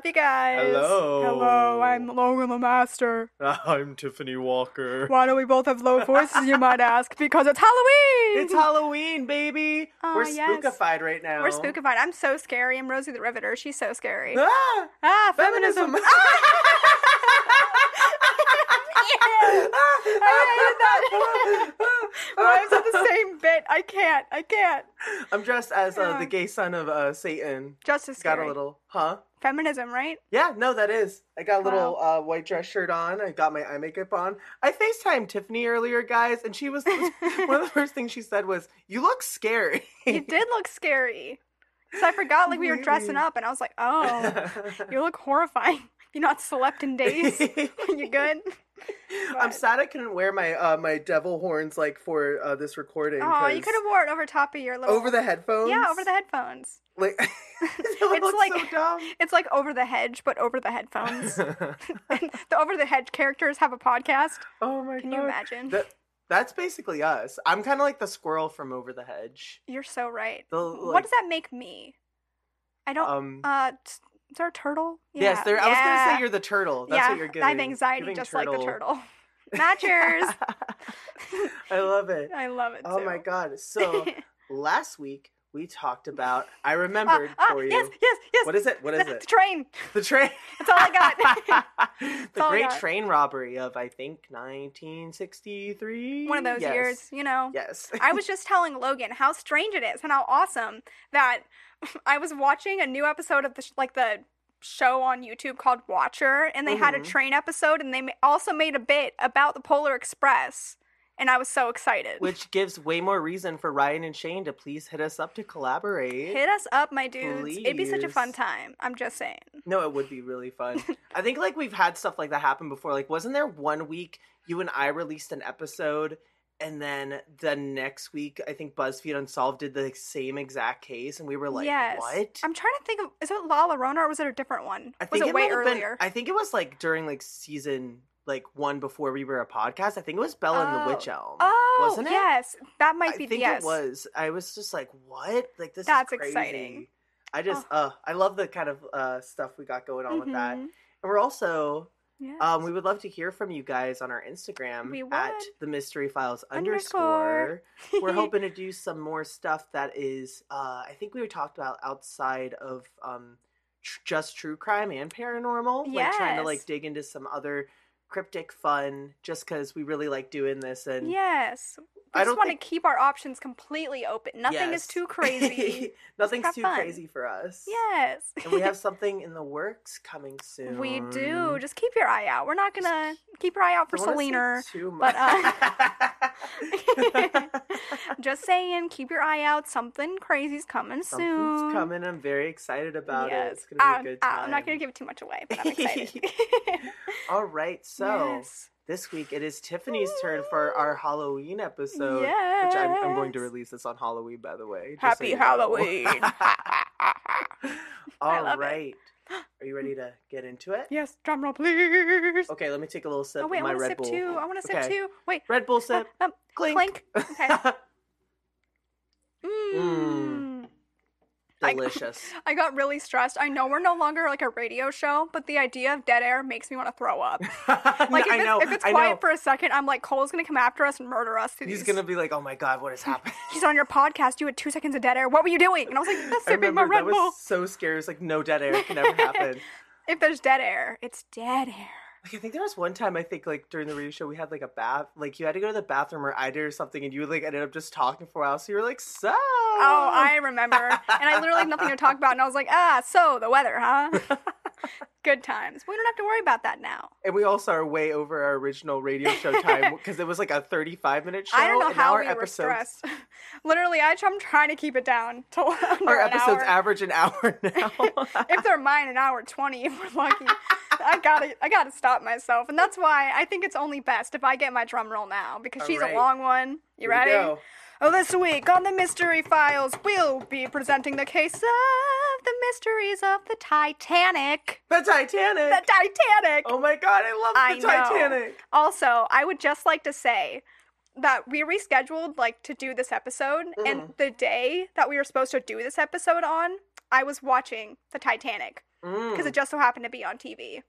Up, you guys? Hello. Hello, I'm Logan LaMaster. I'm Tiffany Walker. Why do we both have low voices, you might ask? Because it's Halloween! It's Halloween, baby. Aw, We're yes. spookified right now. We're spookified. I'm so scary. I'm Rosie the Riveter. She's so scary. Ah, ah, feminism. feminism. I hated that. Rhymes with the same bit. I can't. I can't. I'm dressed as uh, the gay son of uh, Satan. Just as Got scary. a little, huh? Feminism, right? Yeah, no, that is. I got a little uh, white dress shirt on. I got my eye makeup on. I FaceTimed Tiffany earlier, guys, and she was one of the first things she said was, "You look scary." You did look scary. So I forgot, like, we were dressing up, and I was like, oh, you look horrifying. You not slept in days. When you good? I'm sad I couldn't wear my uh, my devil horns like for uh, this recording. Oh, you could have wore it over top of your little. over the headphones. Yeah, over the headphones. Like, it looks like- so dumb. It's like over the hedge, but over the headphones. the over the hedge characters have a podcast. oh my god. Can god! you imagine? That, that's basically us. I'm kind of like the squirrel from Over the Hedge. You're so right. The, what does that make me? I don't. Um, uh, is there a turtle? yes, there. I was gonna say you're the turtle. That's yeah, what you're giving. I have anxiety giving just like the turtle. Matchers. I love it. I love it. Oh my god! So last week we talked about. I remembered Ah, ah, for you. Yes, yes, yes. What is it? What is the, it? The train. The train. That's all I got. the all Great got. Train Robbery of I think 1963. One of those Yes. years, you know. Yes. I was just telling Logan how strange it is and how awesome that I was watching a new episode of the sh- like the show on YouTube called Watcher, and they had a Mhm. train episode, and they ma- also made a bit about the Polar Express, and I was so excited. Which gives way more reason for Ryan and Shane to please hit us up to collaborate. Hit us up, my dudes. It'd be such a fun time. I'm just saying. No, it would be really fun. I think like we've had stuff like that happen before. Like, wasn't there one week you and I released an episode, and then the next week I think BuzzFeed Unsolved did the same exact case, and we were like, yes. "What?" I'm trying to think of is it La Llorona or was it a different one? I was think it, way have been- I think it was like during like season like one before we were a podcast. I think it was Bella and the Witch Elm. Oh, wasn't it? yes. That might be I think yes. it was. I was just like, "What? Like this That's is crazy." exciting. I just, uh, I love the kind of uh stuff we got going on with that, Mhm. and we're also Yes. Um, we would love to hear from you guys on our Instagram at the mystery files Underscore. underscore. We're hoping to do some more stuff that is, uh, I think we were talked about outside of um, tr- just true crime and paranormal. Like trying to like dig into some other cryptic fun, just because we really like doing this. And Yes. We I just want think- to keep our options completely open. Nothing is too crazy. Nothing's too fun. crazy for us. yes. and we have something in the works coming soon. we do. Just keep your eye out. We're not going to keep your eye out for Don't wanna say Selena. too but, much. Just saying, keep your eye out. Something crazy's coming soon. Coming. I'm very excited about it. It's gonna be Um, a good uh, time. I'm not going to give it too much away, but I'm excited. All right, so Yes. This week it is Tiffany's turn for our Halloween episode, which I'm, I'm going to release this on Halloween, by the way. so Happy you know. Halloween. All right. it. are you ready to get into it? yes, drum roll, please. Okay, let me take a little sip Oh, wait, of I my want to Red sip Bull. too. I want to sip Okay. too. Wait. Red Bull sip. Um, clink. clink. Okay. Mm. I- Delicious. I got really stressed. I know we're no longer like a radio show, but the idea of dead air makes me want to throw up. Like if I it's, know. if it's I quiet know. for a second, I'm like Cole's gonna come after us and murder us. He's these- gonna be like, "Oh my god, what has happened?" He's on your podcast. You had two seconds of dead air. What were you doing? And I was like, I sipping my Red that Bull. was so scary. It's like no dead air can ever happen. If there's dead air, it's dead air. Like I think there was one time I think like during the radio show we had like a bath like you had to go to the bathroom or I did or something and you like ended up just talking for a while so you were like so Oh, I remember. and I literally had nothing to talk about, and I was like, ah, so the weather, huh? Good times. We don't have to worry about that now. and we also are way over our original radio show time because it was like a 35 minute show I don't know how our we were stressed. Literally, I, I'm trying to keep it down to our episodes hour. average an hour now if they're mine, an hour twenty. If we're lucky, I gotta, I gotta stop myself, and that's why I think it's only best if I get my drum roll now because All she's right. a long one. You Here ready? Oh, this week on the Mystery Files, we'll be presenting the case of the mysteries of the Titanic. the Titanic The Titanic. oh my god I love I the know. Titanic Also, I would just like to say that we rescheduled like to do this episode and Mhm. the day that we were supposed to do this episode on, I was watching the Titanic. because Mm, it just so happened to be on TV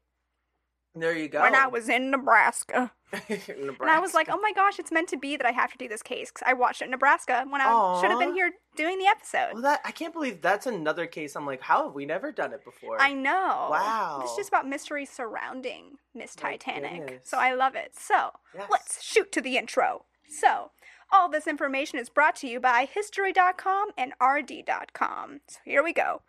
there you go. when I was in Nebraska. Nebraska. And I was like, oh my gosh, it's meant to be that I have to do this case because I watched it in Nebraska when I should have been here doing the episode. Well, that I can't believe that's another case. I'm like, how have we never done it before? I know. Wow. It's just about mystery surrounding Miss My Titanic. goodness. So I love it. So Yes. let's shoot to the intro. So, all this information is brought to you by History.com and RD.com. So here we go.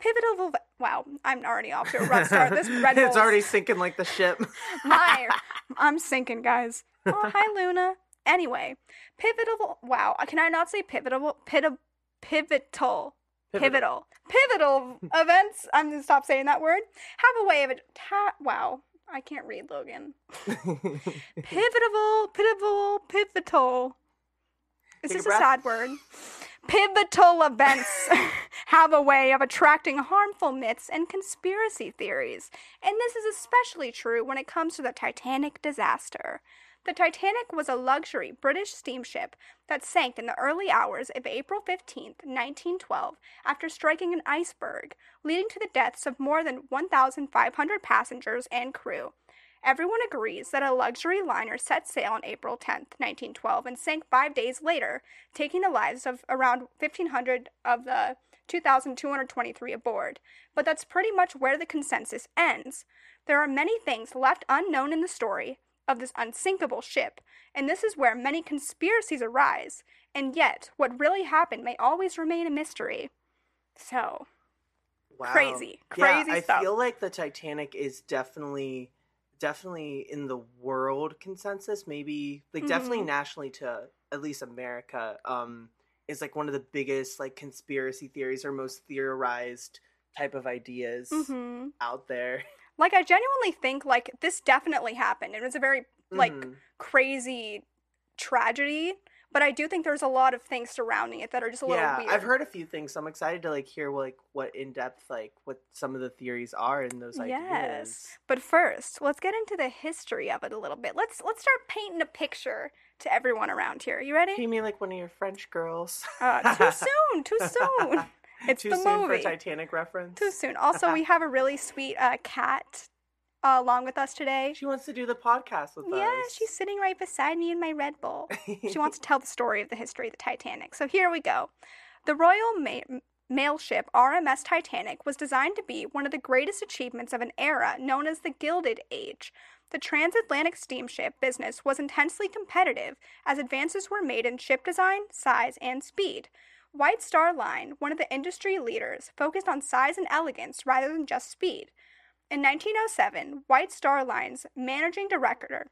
Pivotal. Wow, I'm already off to a rough start. This Red it's already sinking like the ship. my I'm sinking, guys. Oh, hi, Luna. Anyway, pivotal. Wow, can I not say pivotal? Pivotal. Pivotal. Pivotal. Pivotal events. I'm gonna stop saying that word. Have a way of it. Ta- wow, I can't read Logan. Pivotal. Pivotal. Pivotal. Is Take this a breath. sad word? Pivotal events have a way of attracting harmful myths and conspiracy theories, and this is especially true when it comes to the Titanic disaster. The Titanic was a luxury British steamship that sank in the early hours of April 15, 1912, after striking an iceberg, leading to the deaths of more than 1,500 passengers and crew. Everyone agrees that a luxury liner set sail on April 10, 1912, and sank five days later, taking the lives of around 1,500 of the 2,223 aboard. But that's pretty much where the consensus ends. There are many things left unknown in the story of this unsinkable ship, and this is where many conspiracies arise, and yet what really happened may always remain a mystery. So, Wow. Crazy. Crazy yeah, stuff. I feel like the Titanic is definitely definitely in the world consensus, maybe like definitely Mhm. nationally to at least America, um, is like one of the biggest like conspiracy theories or most theorized type of ideas hmm out there. like I genuinely think like this definitely happened. It was a very like Mhm. crazy tragedy, but I do think there's a lot of things surrounding it that are just a little yeah, weird. I've heard a few things. So I'm excited to like hear like what in depth like what some of the theories are in those ideas. Yes. But first, let's get into the history of it a little bit. Let's let's start painting a picture to everyone around here. You ready? You mean like one of your French girls? Uh, too soon. Too soon. It's Too the soon movie. for Titanic reference. Too soon. Also, we have a really sweet uh, cat uh, along with us today. She wants to do the podcast with Yeah, us. Yeah, she's sitting right beside me in my Red Bull. she wants to tell the story of the history of the Titanic. So here we go. The Royal Ma- Mail ship RMS Titanic was designed to be one of the greatest achievements of an era known as the Gilded Age. The transatlantic steamship business was intensely competitive as advances were made in ship design, size, and speed. White Star Line, one of the industry leaders, focused on size and elegance rather than just speed. In 1907, White Star Line's managing director,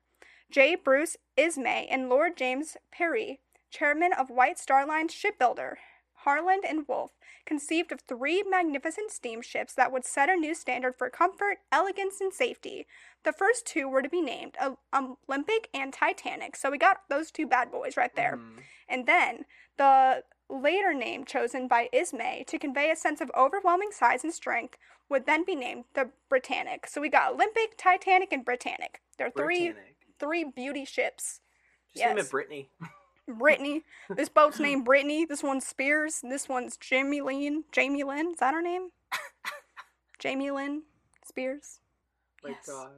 J. Bruce Ismay and Lord James Pirrie, chairman of White Star Line's shipbuilder, Harland and Wolff, conceived of three magnificent steamships that would set a new standard for comfort, elegance, and safety. The first two were to be named Olympic and Titanic, so we got those two bad boys right there. Mhm. And then the later name chosen by Ismay to convey a sense of overwhelming size and strength would then be named the Britannic. So we got Olympic, Titanic, and Britannic. They're three Britannic. three beauty ships. Just name it Brittany. Brittany. this boat's named Brittany. This one's Spears. This one's Jamie Lynn. Jamie Lynn. Is that her name? Jamie Lynn Spears. My Yes. God.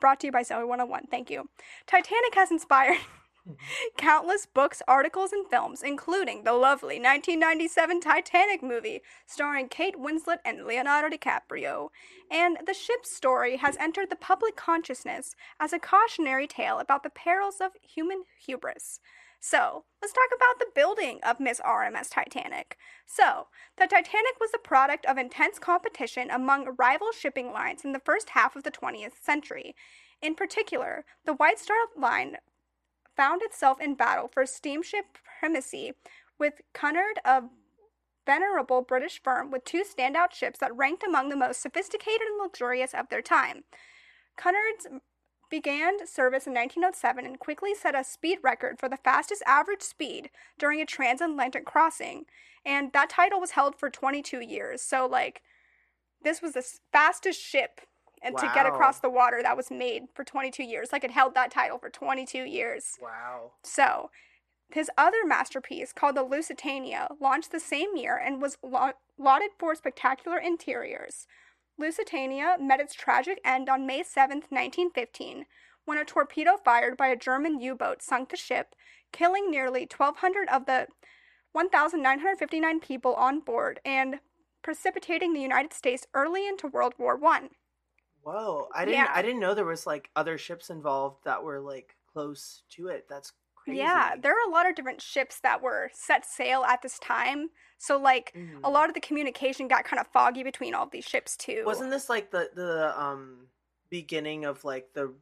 Brought to you by Zoey 101. Thank you. Titanic has inspired countless books, articles, and films, including the lovely 1997 Titanic movie starring Kate Winslet and Leonardo DiCaprio. And the ship's story has entered the public consciousness as a cautionary tale about the perils of human hubris. So, let's talk about the building of Miss RMS Titanic. So, the Titanic was the product of intense competition among rival shipping lines in the first half of the 20th century. In particular, the White Star Line found itself in battle for steamship primacy with Cunard, a venerable British firm with two standout ships that ranked among the most sophisticated and luxurious of their time. Cunard's began service in 1907 and quickly set a speed record for the fastest average speed during a transatlantic crossing, and that title was held for 22 years. So, like, this was the fastest ship and to get across the water that was made for 22 years. Like, it held that title for 22 years. Wow. So, his other masterpiece, called the Lusitania, launched the same year and was lau- lauded for spectacular interiors. Lusitania met its tragic end on May 7th, 1915, when a torpedo fired by a German U boat sunk the ship, killing nearly 1,200 of the 1,959 people on board and precipitating the United States early into World War One. Whoa, I didn't Yeah. I didn't know there was like other ships involved that were like close to it. That's crazy. Yeah, there are a lot of different ships that were set sail at this time. So, like, Mhm. a lot of the communication got kind of foggy between all these ships, too. Wasn't this like the the um beginning of like the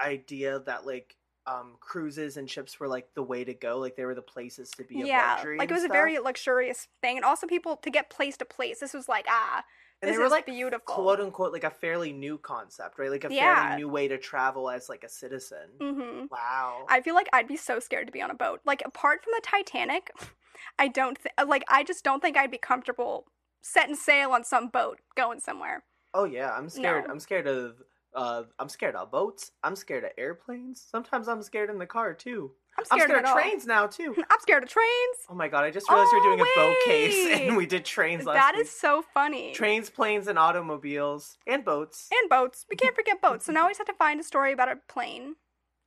idea that like um cruises and ships were like the way to go, like they were the places to be of yeah, luxury. like it was a very luxurious thing, and also people to get place to place. This was like ah, and this they were like beautiful. quote unquote like a fairly new concept, right? Like a Yeah. fairly new way to travel as like a citizen. hmm Wow. I feel like I'd be so scared to be on a boat. Like apart from the Titanic, I don't th- like. I just don't think I'd be comfortable setting sail on some boat going somewhere. oh yeah, I'm scared. No. I'm scared of uh I'm scared of boats. I'm scared of airplanes. Sometimes I'm scared in the car too. I'm I'm scared, scared of, of it all. trains now too. I'm scared of trains. Oh my god, I just realized Oh, we're doing a boat case and we did trains last That week. is so funny. Trains, planes, and automobiles. And boats. and boats. We can't forget boats. So now we just have to find a story about a plane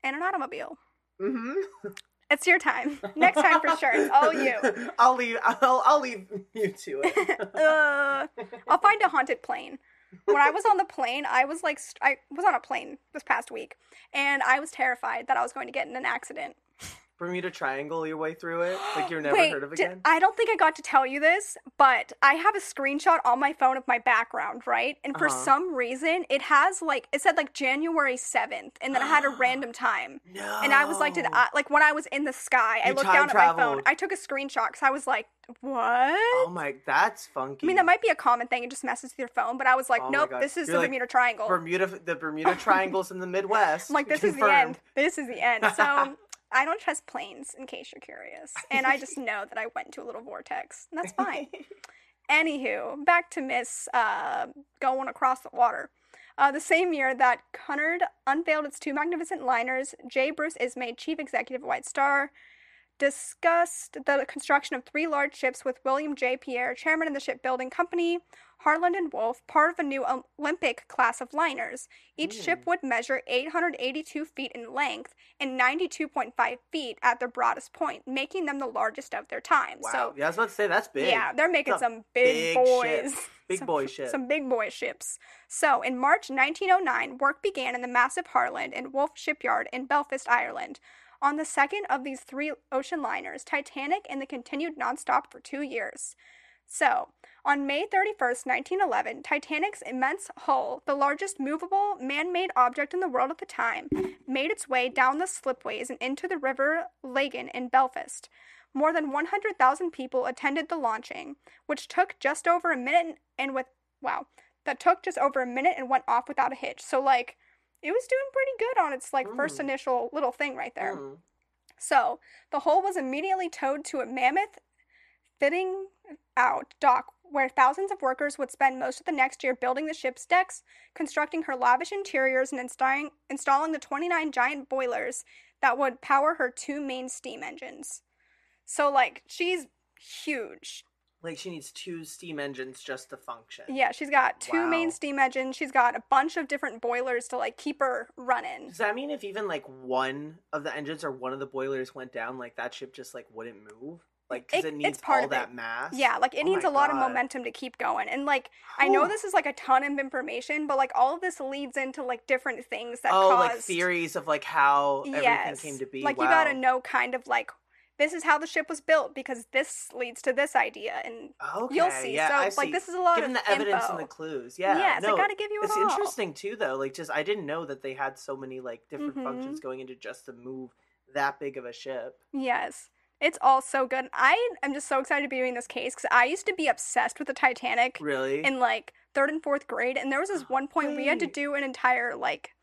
and an automobile. Mm-hmm. It's your time. Next time for sure. It's all you. I'll leave I'll I'll leave you to it. uh, I'll find a haunted plane. When I was on the plane, I was like, I was on a plane this past week, and I was terrified that I was going to get in an accident. Bermuda Triangle your way through it? Like you're never Wait, heard of did- again? I don't think I got to tell you this, but I have a screenshot on my phone of my background, right? And for Uh-huh. some reason, it has like it said like January seventh, and then it had a random time. no. And I was like, did I, like when I was in the sky, I looked down at my phone. I took a screenshot because I was like, what? Oh my that's funky. I mean, that might be a common thing. It just messes with your phone. But I was like, Oh nope, this is You're the like, Bermuda Triangle. Bermuda the Bermuda Triangle's in the Midwest. I'm like, this is the end. This is the end. So I don't trust planes, in case you're curious. And I just know that I went into a little vortex. And that's fine. Anywho, back to Miss uh, going across the water. Uh, the same year that Cunard unveiled its two magnificent liners, J. Bruce Ismay, chief executive of White Star, discussed the construction of three large ships with William J. Pirrie, chairman of the shipbuilding company, Harland and Wolff, part of a new Olympic class of liners. Each ship mm. would measure 882 feet in length and 92.5 feet at their broadest point, making them the largest of their time. Wow. So, yeah, I was about to say that's big. yeah, they're making some big, big ship. boys. Big Some- boy ships. Some big boy ships. So, in March 1909, work began in the massive Harland and Wolff shipyard in Belfast, Ireland. On the second of these three ocean liners, Titanic, and the continued nonstop for two years. So, on May 31st, 1911, Titanic's immense hull, the largest movable man made object in the world at the time, made its way down the slipways and into the River Lagan in Belfast. More than 100,000 people attended the launching, which took just over a minute and with, wow, that took just over a minute and went off without a hitch. So, like, it was doing pretty good on its, like, first Mm. initial little thing right there. Mm. So, the hull was immediately towed to a mammoth fitting out dock where thousands of workers would spend most of the next year building the ship's decks, constructing her lavish interiors, and installing, installing the 29 giant boilers that would power her two main steam engines. So, like, she's huge. Like she needs two steam engines just to function. Yeah, she's got two main steam engines. She's got a bunch of different boilers to, like, keep her running. Does that mean if even like one of the engines or one of the boilers went down, like that ship just like wouldn't move? Like because It- it, needs part all of it. that mass. Yeah, like it Oh needs a lot of momentum to keep going. And like I know this is like a ton of information, but like all of this leads into like different things that oh, cause like theories of like how yes. everything came to be. Like wow. you gotta know kind of like this is how the ship was built because this leads to this idea and Okay, you'll see. Yeah, so I like see. this is a lot Given of the evidence info. and the clues. Yeah. yes, no, I gotta give you it It's all. interesting too, though. Like, just I didn't know that they had so many like different Mhm. functions going into just to move that big of a ship. Yes. It's all so good. I am just so excited to be doing this case because I used to be obsessed with the Titanic Really? in like third and fourth grade and there was this one point we had to do an entire like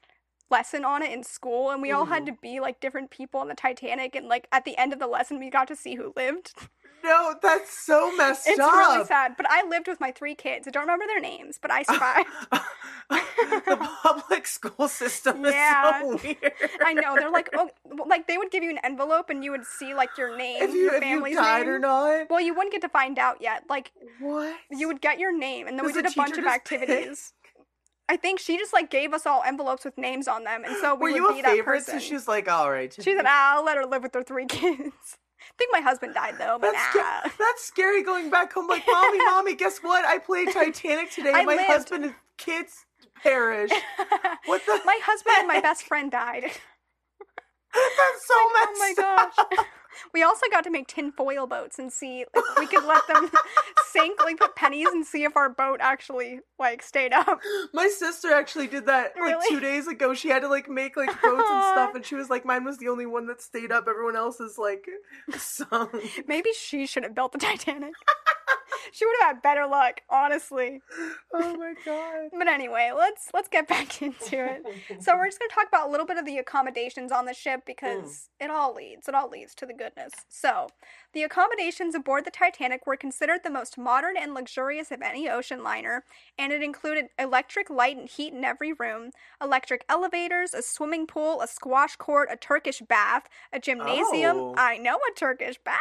lesson on it in school and we all had to mm-hmm. be like different people on the Titanic and like at the end of the lesson we got to see who lived. no, that's so messed it's up. really sad, but I lived with my three kids. I don't remember their names, but I survived. the public school system Yeah. is so weird. I know they're like oh like they would give you an envelope and you would see like your name, if you your if you family's died name. or not. Well, you wouldn't get to find out yet. Like What? you would get your name and then we did the a bunch of activities. I think she just like gave us all envelopes with names on them, and so we Were would you be a that favorite? person. So she was like, all right. She said, ah, "I'll let her live with her three kids." I think my husband died though, but That's, nah. sca- that's scary going back home. Like, mommy, mommy, guess what? I played Titanic today. I my lived. husband and kids perished. What the? my husband and my best friend died. That's so oh messed my up. gosh. We also got to make tin foil boats and see if we could let them sink, like put pennies and see if our boat actually like stayed up. My sister actually did that like Really? two days ago. She had to like make like boats and stuff, and she was like, "Mine was the only one that stayed up. Everyone else is like sunk." Maybe she should have built the Titanic. she would have had better luck, honestly. Oh my god. But anyway, let's let's get back into it. So we're just going to talk about a little bit of the accommodations on the ship because mm. it all leads. It all leads to the goodness. So, the accommodations aboard the Titanic were considered the most modern and luxurious of any ocean liner, and it included electric light and heat in every room, electric elevators, a swimming pool, a squash court, a Turkish bath, a gymnasium. Oh. I know a Turkish bath.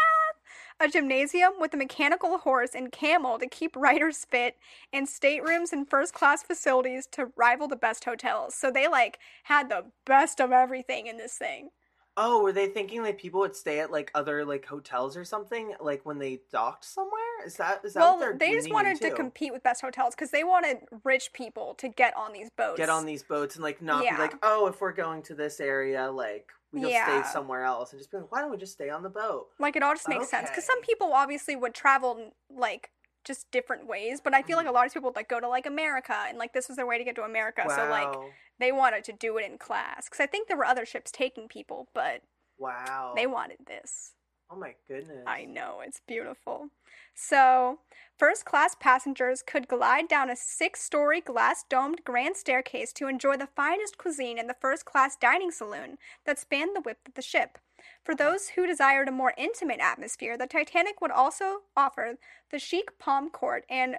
A gymnasium with a mechanical horse and camel to keep riders fit, and staterooms and first class facilities to rival the best hotels. So they like had the best of everything in this thing. Oh, were they thinking like people would stay at like other like hotels or something like when they docked somewhere? Is that is that well, what they're they just wanted to into? compete with best hotels because they wanted rich people to get on these boats. Get on these boats and like not Yeah. be like, oh, if we're going to this area, like we'll Yeah. stay somewhere else, and just be like, why don't we just stay on the boat? Like it all just makes sense because some people obviously would travel like just different ways, but I feel like a mm-hmm. lot of people would like go to like America and like this was their way to get to America. So like they wanted to do it in class because I think there were other ships taking people, but wow. they wanted this. Oh my goodness. I know, it's beautiful. So, first class passengers could glide down a six story glass domed grand staircase to enjoy the finest cuisine in the first class dining saloon that spanned the width of the ship. For those who desired a more intimate atmosphere, the Titanic would also offer the chic Palm Court and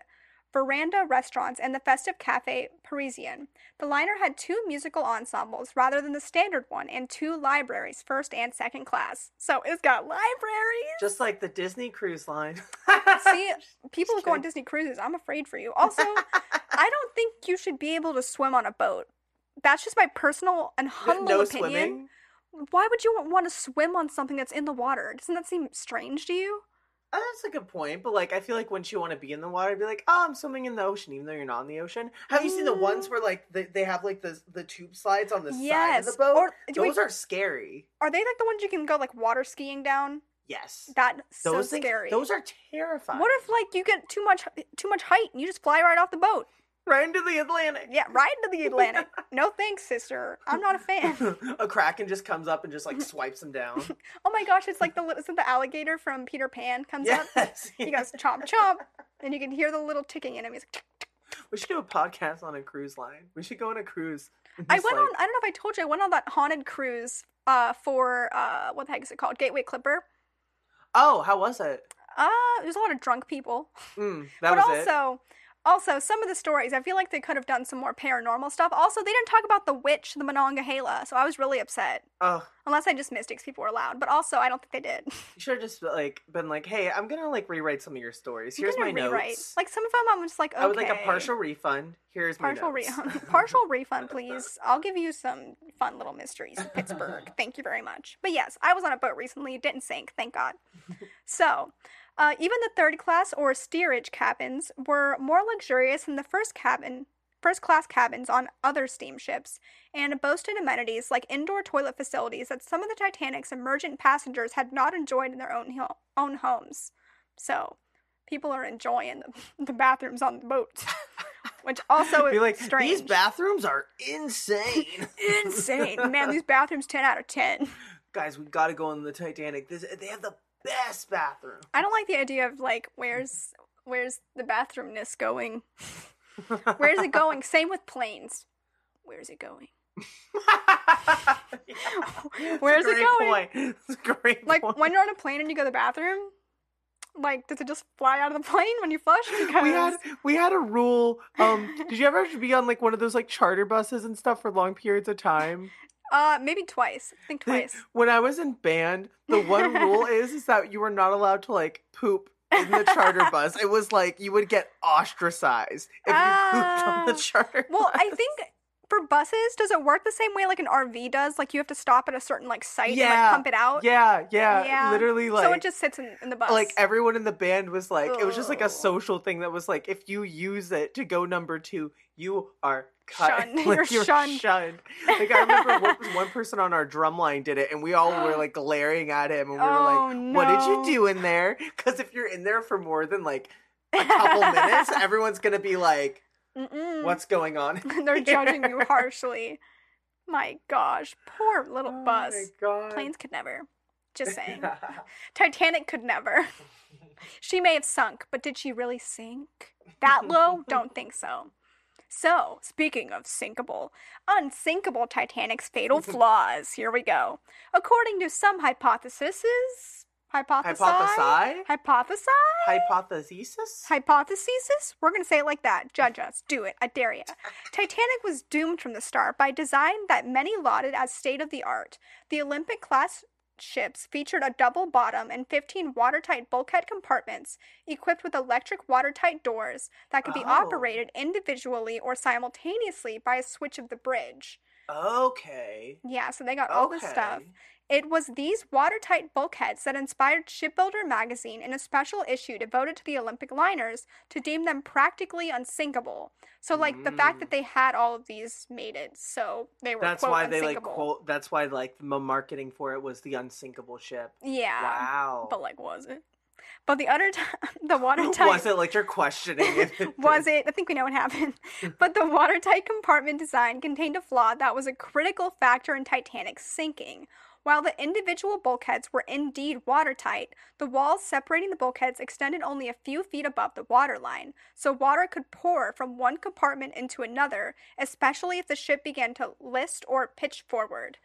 veranda restaurants and the festive Cafe Parisien. The liner had two musical ensembles rather than the standard one, and two libraries, first and second class. So it's got libraries. Just like the Disney cruise line. See, people who go on. Disney cruises, I'm afraid for you. Also, I don't think you should be able to swim on a boat. That's just my personal and humble no opinion. swimming. Why would you want to swim on something that's in the water? Doesn't that seem strange to you? Oh, that's a good point, but like I feel like once you want to be in the water, I'd be like, oh, I'm swimming in the ocean, even though you're not in the ocean. Have you seen the ones mm. where like they, they have like the the tube slides on the side yes. of the boat? Or do Those are scary. are they like the ones you can go like water skiing down? Yes, That's so those things. scary. Those are terrifying. What if like you get too much too much height and you just fly right off the boat? Right into the Atlantic? Yeah, right into the Atlantic. no thanks, sister. I'm not a fan. a kraken just comes up and just like swipes him down. Oh my gosh, it's like the isn't the alligator from Peter Pan comes up. yes, He goes chomp chomp, and you can hear the little ticking in him. He's like, we should do a podcast on a cruise line. We should go on a cruise. I went like- on. I don't know if I told you. I went on that haunted cruise uh, for uh, what the heck is it called? Gateway Clipper. Oh, how was it? Uh, there's a lot of drunk people, Mm, that but was it. Also, some of the stories. I feel like they could have done some more paranormal stuff. Also, they didn't talk about the witch, the Monongahela, so I was really upset. Oh, Unless I just missed it because people were loud. But also, I don't think they did. you should have just like been like, "Hey, I'm gonna like rewrite some of your stories. Here's my rewrite. notes. Like some of them, I'm just like, okay. I would like a partial refund. Here's my partial re- notes. partial refund, please. I'll give you some fun little mysteries Pittsburgh. Thank you very much. But yes, I was on a boat recently. It didn't sink, thank God. So, uh, even the third class or steerage cabins were more luxurious than the first cabin. First class cabins on other steamships and boasted amenities like indoor toilet facilities that some of the Titanic's emergent passengers had not enjoyed in their own ho- own homes. So, people are enjoying the, the bathrooms on the boats, which also is like, strange. these bathrooms are insane. insane. Man, these bathrooms 10 out of 10. Guys, we gotta go on the Titanic. This, they have the best bathroom. I don't like the idea of like where's where's the bathroomness going? Where's it going? Same with planes. Where's it going? A Where's it going? Point. It's a great Like point. when you're on a plane and you go to the bathroom, like does it just fly out of the plane when you flush? Because we had we had a rule. Um, did you ever be on like one of those like charter buses and stuff for long periods of time? Uh maybe twice. I think twice. When I was in band, the one rule is is that you were not allowed to like poop in the charter bus. It was like you would get ostracized if you pooped on the Ah. charter Well, I think for buses, does it work the same way like an RV does? Like you have to stop at a certain like site and like pump it out. Yeah, yeah, Yeah. literally like so it just sits in, in the bus. like everyone in the band was like it was just like Oh. a social thing that was like if you use it to go number two you are cut Shunned. like, You're shunned. like i remember one, one person on our drum line did it and we all were like glaring at him and we were Oh, like what did you do in there because if you're in there for more than like a couple minutes everyone's gonna be like Mm-mm. what's going on They're judging you harshly. My gosh, poor little Oh bus. my God. Planes could never. Just saying. Titanic could never. She may have sunk, but did she really sink? That low? Don't think so. So, speaking of sinkable, unsinkable Titanic's fatal flaws. Here we go. According to some hypotheses, hypothesis, hypothesize hypothesize, hypothesis hypotheses. We're gonna say it like that. Judge us. Do it. I dare ya. Titanic was doomed from the start by design that many lauded as state of the art. The Olympic class ships featured a double bottom and 15 watertight bulkhead compartments equipped with electric watertight doors that could be Oh. operated individually or simultaneously by a switch of the bridge. Okay Yeah, so they got all this stuff. It was these watertight bulkheads that inspired Shipbuilder magazine in a special issue devoted to the Olympic liners to deem them practically unsinkable. So, like, the fact that Mm. they had all of these made it so they were That's quote, why they like unsinkable. quote. That's why like the marketing for it was the unsinkable ship. Yeah. wow. But, like, was it? But the other time, the watertight. was it like you're questioning it? was it? I think we know what happened. but the watertight compartment design contained a flaw that was a critical factor in Titanic's sinking. While the individual bulkheads were indeed watertight, the walls separating the bulkheads extended only a few feet above the waterline, so water could pour from one compartment into another, especially if the ship began to list or pitch forward.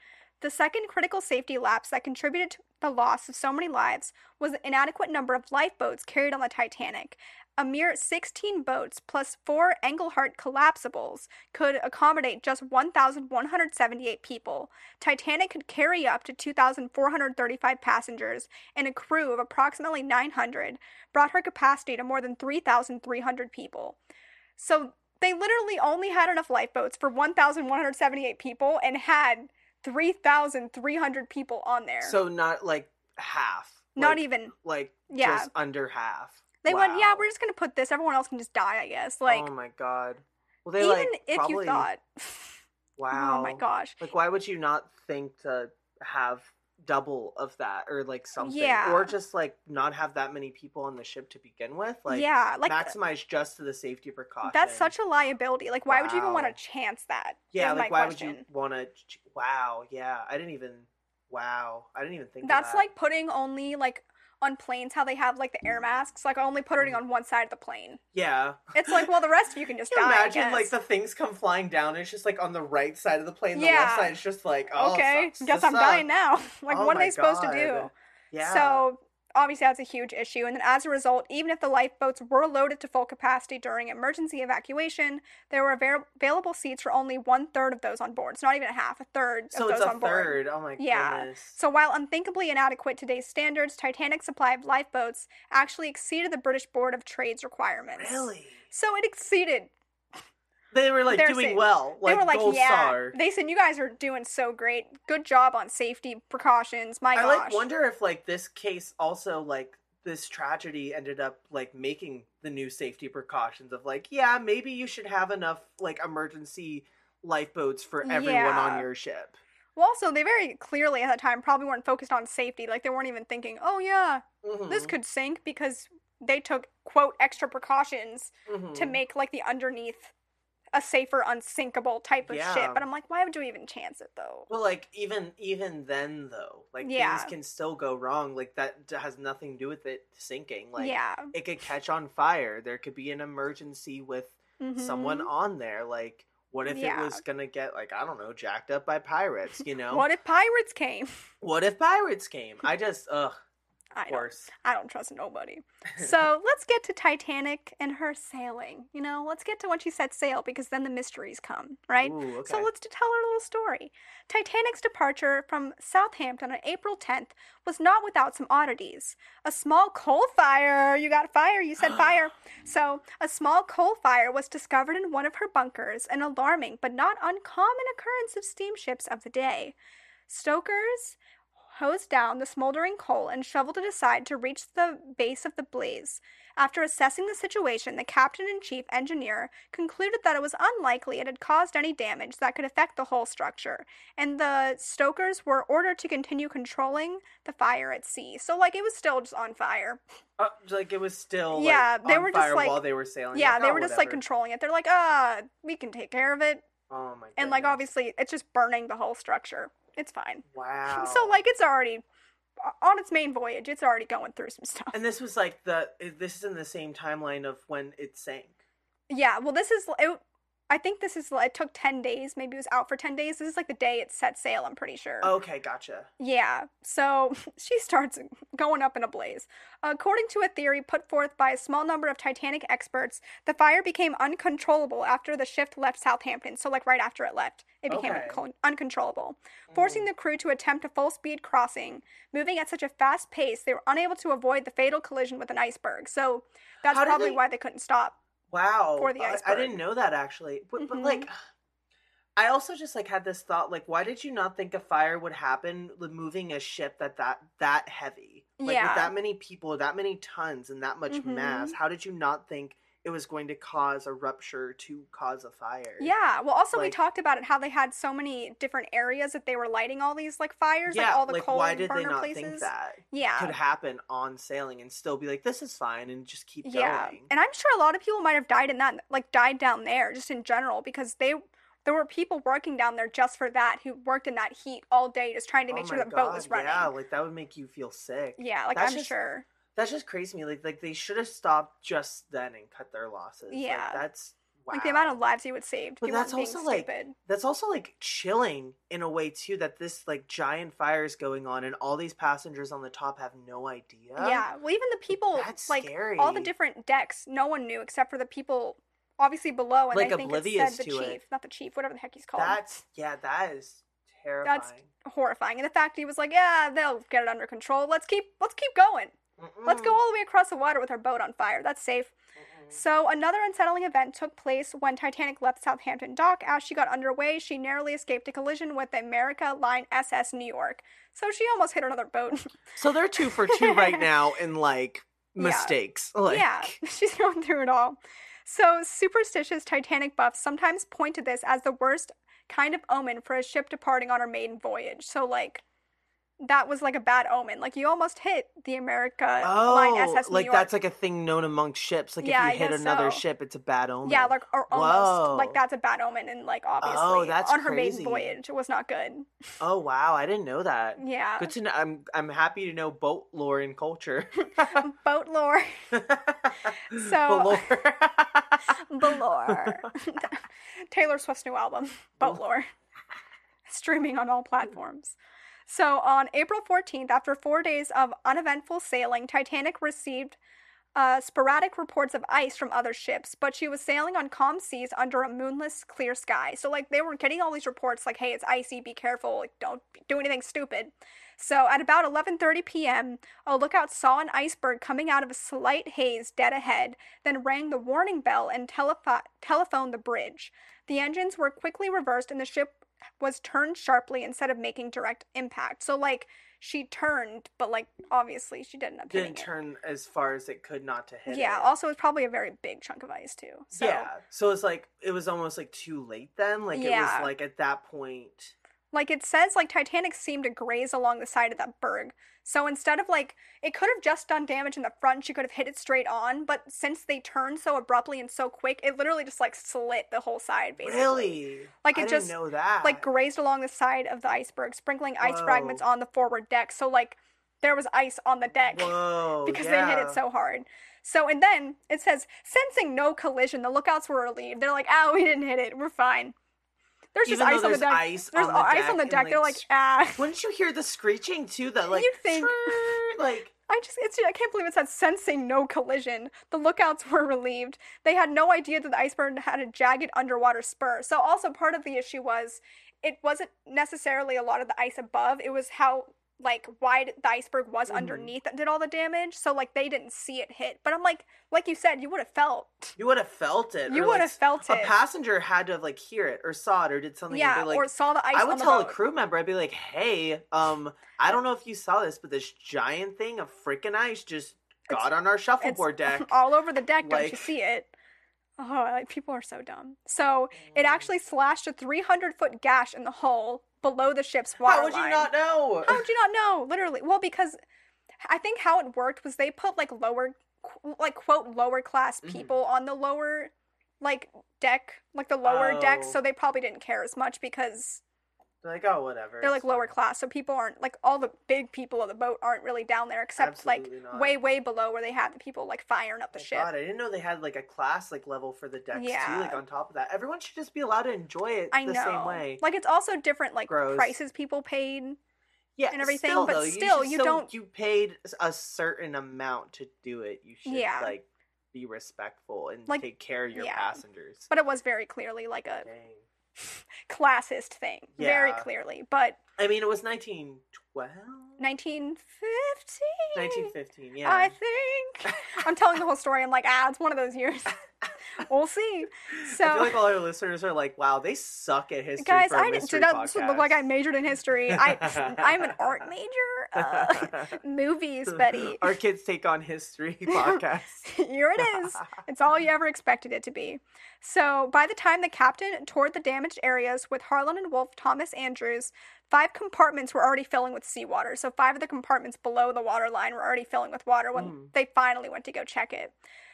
The second critical safety lapse that contributed to the loss of so many lives was the inadequate number of lifeboats carried on the Titanic. A mere 16 boats plus four Engelhardt collapsibles could accommodate just 1,178 people. Titanic could carry up to 2,435 passengers, and a crew of approximately 900 brought her capacity to more than 3,300 people. So they literally only had enough lifeboats for 1,178 people and had 3,300 people on there. So not like half. Not like, even. like Yeah. just under half. They went, yeah, we're just gonna put this. Everyone else can just die, I guess. Oh like, oh my god. Well, they even like if probably. you thought, wow. oh my gosh, Like, why would you not think to have double of that or like something? Yeah. Or just like not have that many people on the ship to begin with? Like, yeah, like uh, maximize just to the safety precaution. that's such a liability. Like, why would you even want to chance that? Yeah, like why question. would you want to? Wow, yeah, I didn't even. Wow, I didn't even think. That's that. like putting only like on planes how they have like the air masks. Like only putting Mm-hmm. on one side of the plane. yeah. It's like, well, the rest of you can just Can die. I imagine like the things come flying down? It's just like on the right side of the plane. The Yeah. left side is just like oh, okay, guess I'm dying now. like, Oh what are they supposed to do? Yeah. So obviously that's a huge issue. And then as a result, even if the lifeboats were loaded to full capacity during emergency evacuation, there were avail- available seats for only one third of those on board. It's not even a half, a third so of it's those a on board. third. Oh my Yeah. goodness. So while unthinkably inadequate to today's standards, Titanic's supply of lifeboats actually exceeded the British Board of Trade's requirements. really, So it exceeded. They were like They're doing saying- well. They were like, gold yeah. star. They said you guys are doing so great. Good job on safety precautions. My I gosh. like wonder if like this case also like this tragedy ended up like making the new safety precautions of like yeah maybe you should have enough like emergency lifeboats for everyone Yeah. on your ship. Well, also they very clearly at the time probably weren't focused on safety. Like they weren't even thinking, oh yeah, this Mhm, could sink because they took quote extra precautions to mhm. make like the underneath a safer unsinkable type of Yeah. ship. But I'm like, why would you even chance it though? Well, like even even then though, like Yeah. things can still go wrong. Like that has nothing to do with it sinking. Like yeah. it could catch on fire. There could be an emergency with someone Mhm. on there. Like what if Yeah. it was gonna get like I don't know jacked up by pirates? You know What if pirates came? What if pirates came? I just ugh. I Of don't, course. I don't trust nobody. So let's get to Titanic and her sailing. You know, let's get to when she set sail because then the mysteries come, right? Ooh, okay. So let's tell our little story. Titanic's departure from Southampton on April 10th was not without some oddities. A small coal fire, you got fire, you said fire. So, a small coal fire was discovered in one of her bunkers, an alarming but not uncommon occurrence of steamships of the day. Stokers hosed down the smoldering coal and shoveled it aside to reach the base of the blaze. After assessing the situation, the captain and chief engineer concluded that it was unlikely it had caused any damage that could affect the whole structure, and the stokers were ordered to continue controlling the fire at sea. So, like, it was still just on fire. Uh, like it was still like, Yeah, they on were just, like- while they were sailing. yeah, Like, they oh, were just like controlling it. They're like, ah, we can take care of it. Oh my. And, like, obviously, it's just burning the whole structure. It's fine. Wow. So, like, it's already on its main voyage, it's already going through some stuff. And this was like the. This is in the same timeline of when it sank. Yeah, well, this is. It, I think this is. It took 10 days. Maybe it was out for 10 days. This is like the day it set sail, I'm pretty sure. Okay, gotcha. Yeah, so she starts going up in a blaze. According to a theory put forth by a small number of Titanic experts, the fire became uncontrollable after the ship left Southampton. So, like right after it left, it became Okay. unco- uncontrollable, forcing mm. the crew to attempt a full speed crossing. Moving at such a fast pace, they were unable to avoid the fatal collision with an iceberg. So, that's probably they- why they couldn't stop. Wow. For the I- I, didn't know that actually. But, but Mhm. like I also just like had this thought like why did you not think a fire would happen moving a ship that that that heavy? Like Yeah. with that many people, that many tons and that much Mhm. mass, how did you not think it was going to cause a rupture to cause a fire? Yeah. Well, also we talked about it how they had so many different areas that they were lighting all these like fires, Yeah, like all the like coal why did they not places. think that Yeah. could happen on sailing and still be like, this is fine and just keep Yeah. going? And I'm sure a lot of people might have died in that, like died down there, just in general, because they there were people working down there just for that who worked in that heat all day, just trying to oh make oh sure the God, boat was running. Yeah, like that would make you feel sick. Yeah, like That's I'm just- sure. That's just crazy to me. Like like they should have stopped just then and cut their losses. Like, Yeah. that's wow. Like the amount of lives he would save. But that's also, like, stupid. that's also like chilling in a way too that this like giant fire is going on and all these passengers on the top have no idea. yeah. Well, even the people, That's like scary. all the different decks, no one knew except for the people obviously below, and Like, I think it said the to it. chief, not the chief, whatever the heck he's called. That's yeah, that is terrifying. That's horrifying. And the fact he was like, "Yeah, they'll get it under control. Let's keep let's keep going. Let's Mm. go all the way across the water with our boat on fire. That's safe." Mm-mm. So another unsettling event took place when Titanic left Southampton dock. As she got underway, she narrowly escaped a collision with the America Line SS New York. So she almost hit another boat. So they're two for two right now in like Yeah. mistakes. Like yeah, she's going through it all. So superstitious Titanic buffs sometimes point to this as the worst kind of omen for a ship departing on her maiden voyage. So like that was like a bad omen. Like you almost hit the America Line Oh, SS New like York. that's like a thing known among ships. Like Yeah, if you hit another so. ship, it's a bad omen. yeah, like or almost Whoa. like that's a bad omen, and like obviously Oh, that's on her crazy. maiden voyage, it was not good. Oh wow, I didn't know that. Yeah, Good to know. I'm I'm happy to know boat lore and culture. boat lore, So- Boat lore. Balore, Taylor Swift's new album, Boat Lore, streaming on all platforms. So on April 14th, after four days of uneventful sailing, Titanic received uh, sporadic reports of ice from other ships, but she was sailing on calm seas under a moonless, clear sky. So like they were getting all these reports, like, "Hey, it's icy. Be careful. Like, don't do anything stupid." So at about 11:30 p.m., a lookout saw an iceberg coming out of a slight haze dead ahead, then rang the warning bell and telepho- telephoned the bridge. The engines were quickly reversed and the ship was turned sharply instead of making direct impact. So like she turned, but like obviously she didn't up Didn't it. turn as far as it could not to hit. Yeah, it. also it's probably a very big chunk of ice too. So yeah. So it's like it was almost like too late then. Like it was like at that point. Like it says, like Titanic seemed to graze along the side of that berg. So instead of like, it could have just done damage in the front, she could have hit it straight on. But since they turned so abruptly and so quick, it literally just like slit the whole side, basically. Really? Like, I it didn't just, know that. Like grazed along the side of the iceberg, sprinkling ice Whoa. fragments on the forward deck. So like, there was ice on the deck Whoa. because they hit it so hard. So and then it says, sensing no collision, the lookouts were relieved. They're like, "Oh, we didn't hit it. We're fine." There's Even just ice on the deck. ice there's on the ice on the deck. They're like, ah. Wouldn't you hear the screeching too? That like You'd think- like I just, it's, I can't believe it said sensing no collision. The lookouts were relieved. They had no idea that the iceberg had a jagged underwater spur. So, also part of the issue was it wasn't necessarily a lot of the ice above, it was how like wide the iceberg was Mhm. underneath that did all the damage. So, like, they didn't see it hit. But I'm like, like you said, you would have felt. You would have felt it. You would like, have felt it. A passenger had to have like hear it or saw it or did something. yeah, like, or saw the ice I would tell a crew member, I'd be like, "Hey, um, I don't know if you saw this, but this giant thing of freaking ice just got It's- on our shuffleboard deck." all over the deck. don't you see it? Oh, like people are so dumb. So it Mm. actually slashed a 300 foot gash in the hull below the ship's water How would you not know? How would you not know? Literally, well, because I think how it worked was they put like lower, qu- like quote lower class Mhm. people on the lower, like deck, like the lower deck. Oh. So they probably didn't care as much because They're like, oh, whatever. they're like lower class. So people aren't like all the big people of the boat aren't really down there except Absolutely like not. way way below where they had the people like firing up the Oh, ship. God, I didn't know they had like a class like level for the decks too. Yeah. Like on top of that, everyone should just be allowed to enjoy it I the know. same way. Like it's also different like Gross. prices people paid. yeah, and everything, Still, but though, still, you still- don't- You paid a certain amount to do it. You should Yeah. like be respectful and Like, take care of your yeah. passengers. But it was very clearly like a Dang. classist thing. Very clearly. But I mean, it was 1912? 1950? 1915, yeah. I think. I'm telling the whole story. I'm like, ah, it's one of those years. we'll see. So, I feel like all our listeners are like, wow, they suck at history guys, I didn't. Did that look like I majored in history? I, I'm an art major. Uh, movies, Betty. Our kids take on history podcast. Here it is. It's all you ever expected it to be. So, by the time the captain toured the damaged areas with Harland and Wolff Thomas Andrews, five compartments were already filling with seawater. So, five of the compartments below the water line were already filling with water when Mm. they finally went to go check it.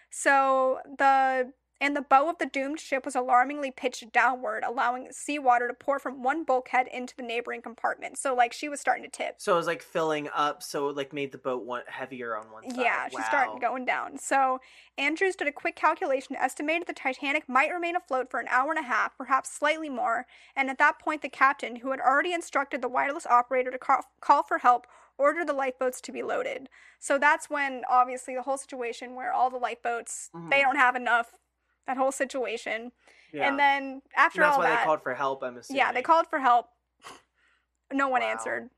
So, the and the bow of the doomed ship was alarmingly pitched downward, allowing seawater to pour from one bulkhead into the neighboring compartment. So, like, she was starting to tip. So it was like filling up, so it like made the boat one heavier on one side. Yeah, she started going down. So Andrews did a quick calculation, estimated the Titanic might remain afloat for an hour and a half, perhaps slightly more, and at that point the captain, who had already instructed the wireless operator to call, call for help, ordered the lifeboats to be loaded. So that's when obviously the whole situation where all the lifeboats they Mhm. don't have enough, that whole situation. Yeah. And then after And that's all why that, they called for help. I'm assuming. yeah, they called for help. No one Wow. answered.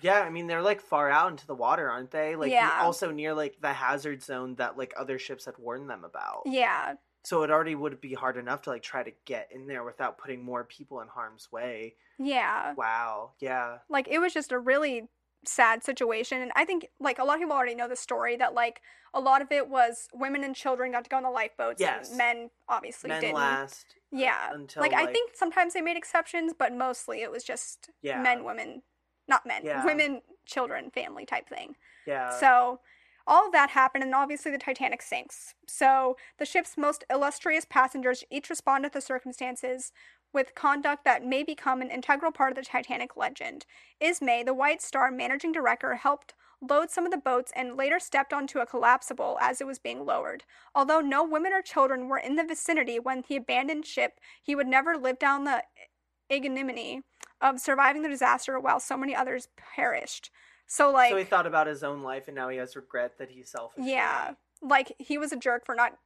Yeah, I mean they're like far out into the water, aren't they? Like Yeah. also near like the hazard zone that like other ships had warned them about. Yeah, So it already would be hard enough to like try to get in there without putting more people in harm's way. yeah. Wow. Yeah. like it was just a really sad situation and i think like a lot of people already know the story that like a lot of it was women and children got to go on the lifeboats Yes. and men obviously Men didn't last. uh, yeah Until like, i think sometimes they made exceptions but mostly it was just Yeah. men women not men Yeah. women children family type thing Yeah. so all of that happened, and obviously the Titanic sinks. So the ship's most illustrious passengers each respond to the circumstances with conduct that may become an integral part of the Titanic legend. Ismay, the White Star managing director, helped load some of the boats and later stepped onto a collapsible as it was being lowered. Although no women or children were in the vicinity when he abandoned ship, he would never live down the ignominy of surviving the disaster while so many others perished. So like so he thought about his own life, and now he has regret that he's selfish. yeah, like he was a jerk for not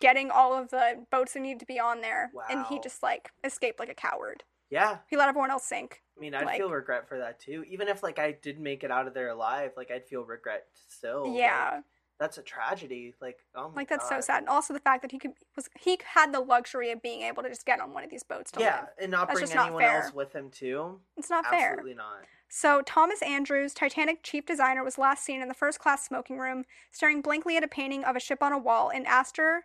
getting all of the boats that needed to be on there, and he just like escaped like a coward. Yeah. He let everyone else sink. I mean, I'd Like- feel regret for that too. Even if like I did make it out of there alive, like I'd feel regret still. Like, yeah, that's a tragedy. Like, oh my like that's so sad. And also the fact that he could was he had the luxury of being able to just get on one of these boats to Yeah, live. and not That's bring not anyone fair. else with him too. It's not fair. Absolutely not. So, Thomas Andrews, Titanic chief designer, was last seen in the first class smoking room, staring blankly at a painting of a ship on a wall, and Astor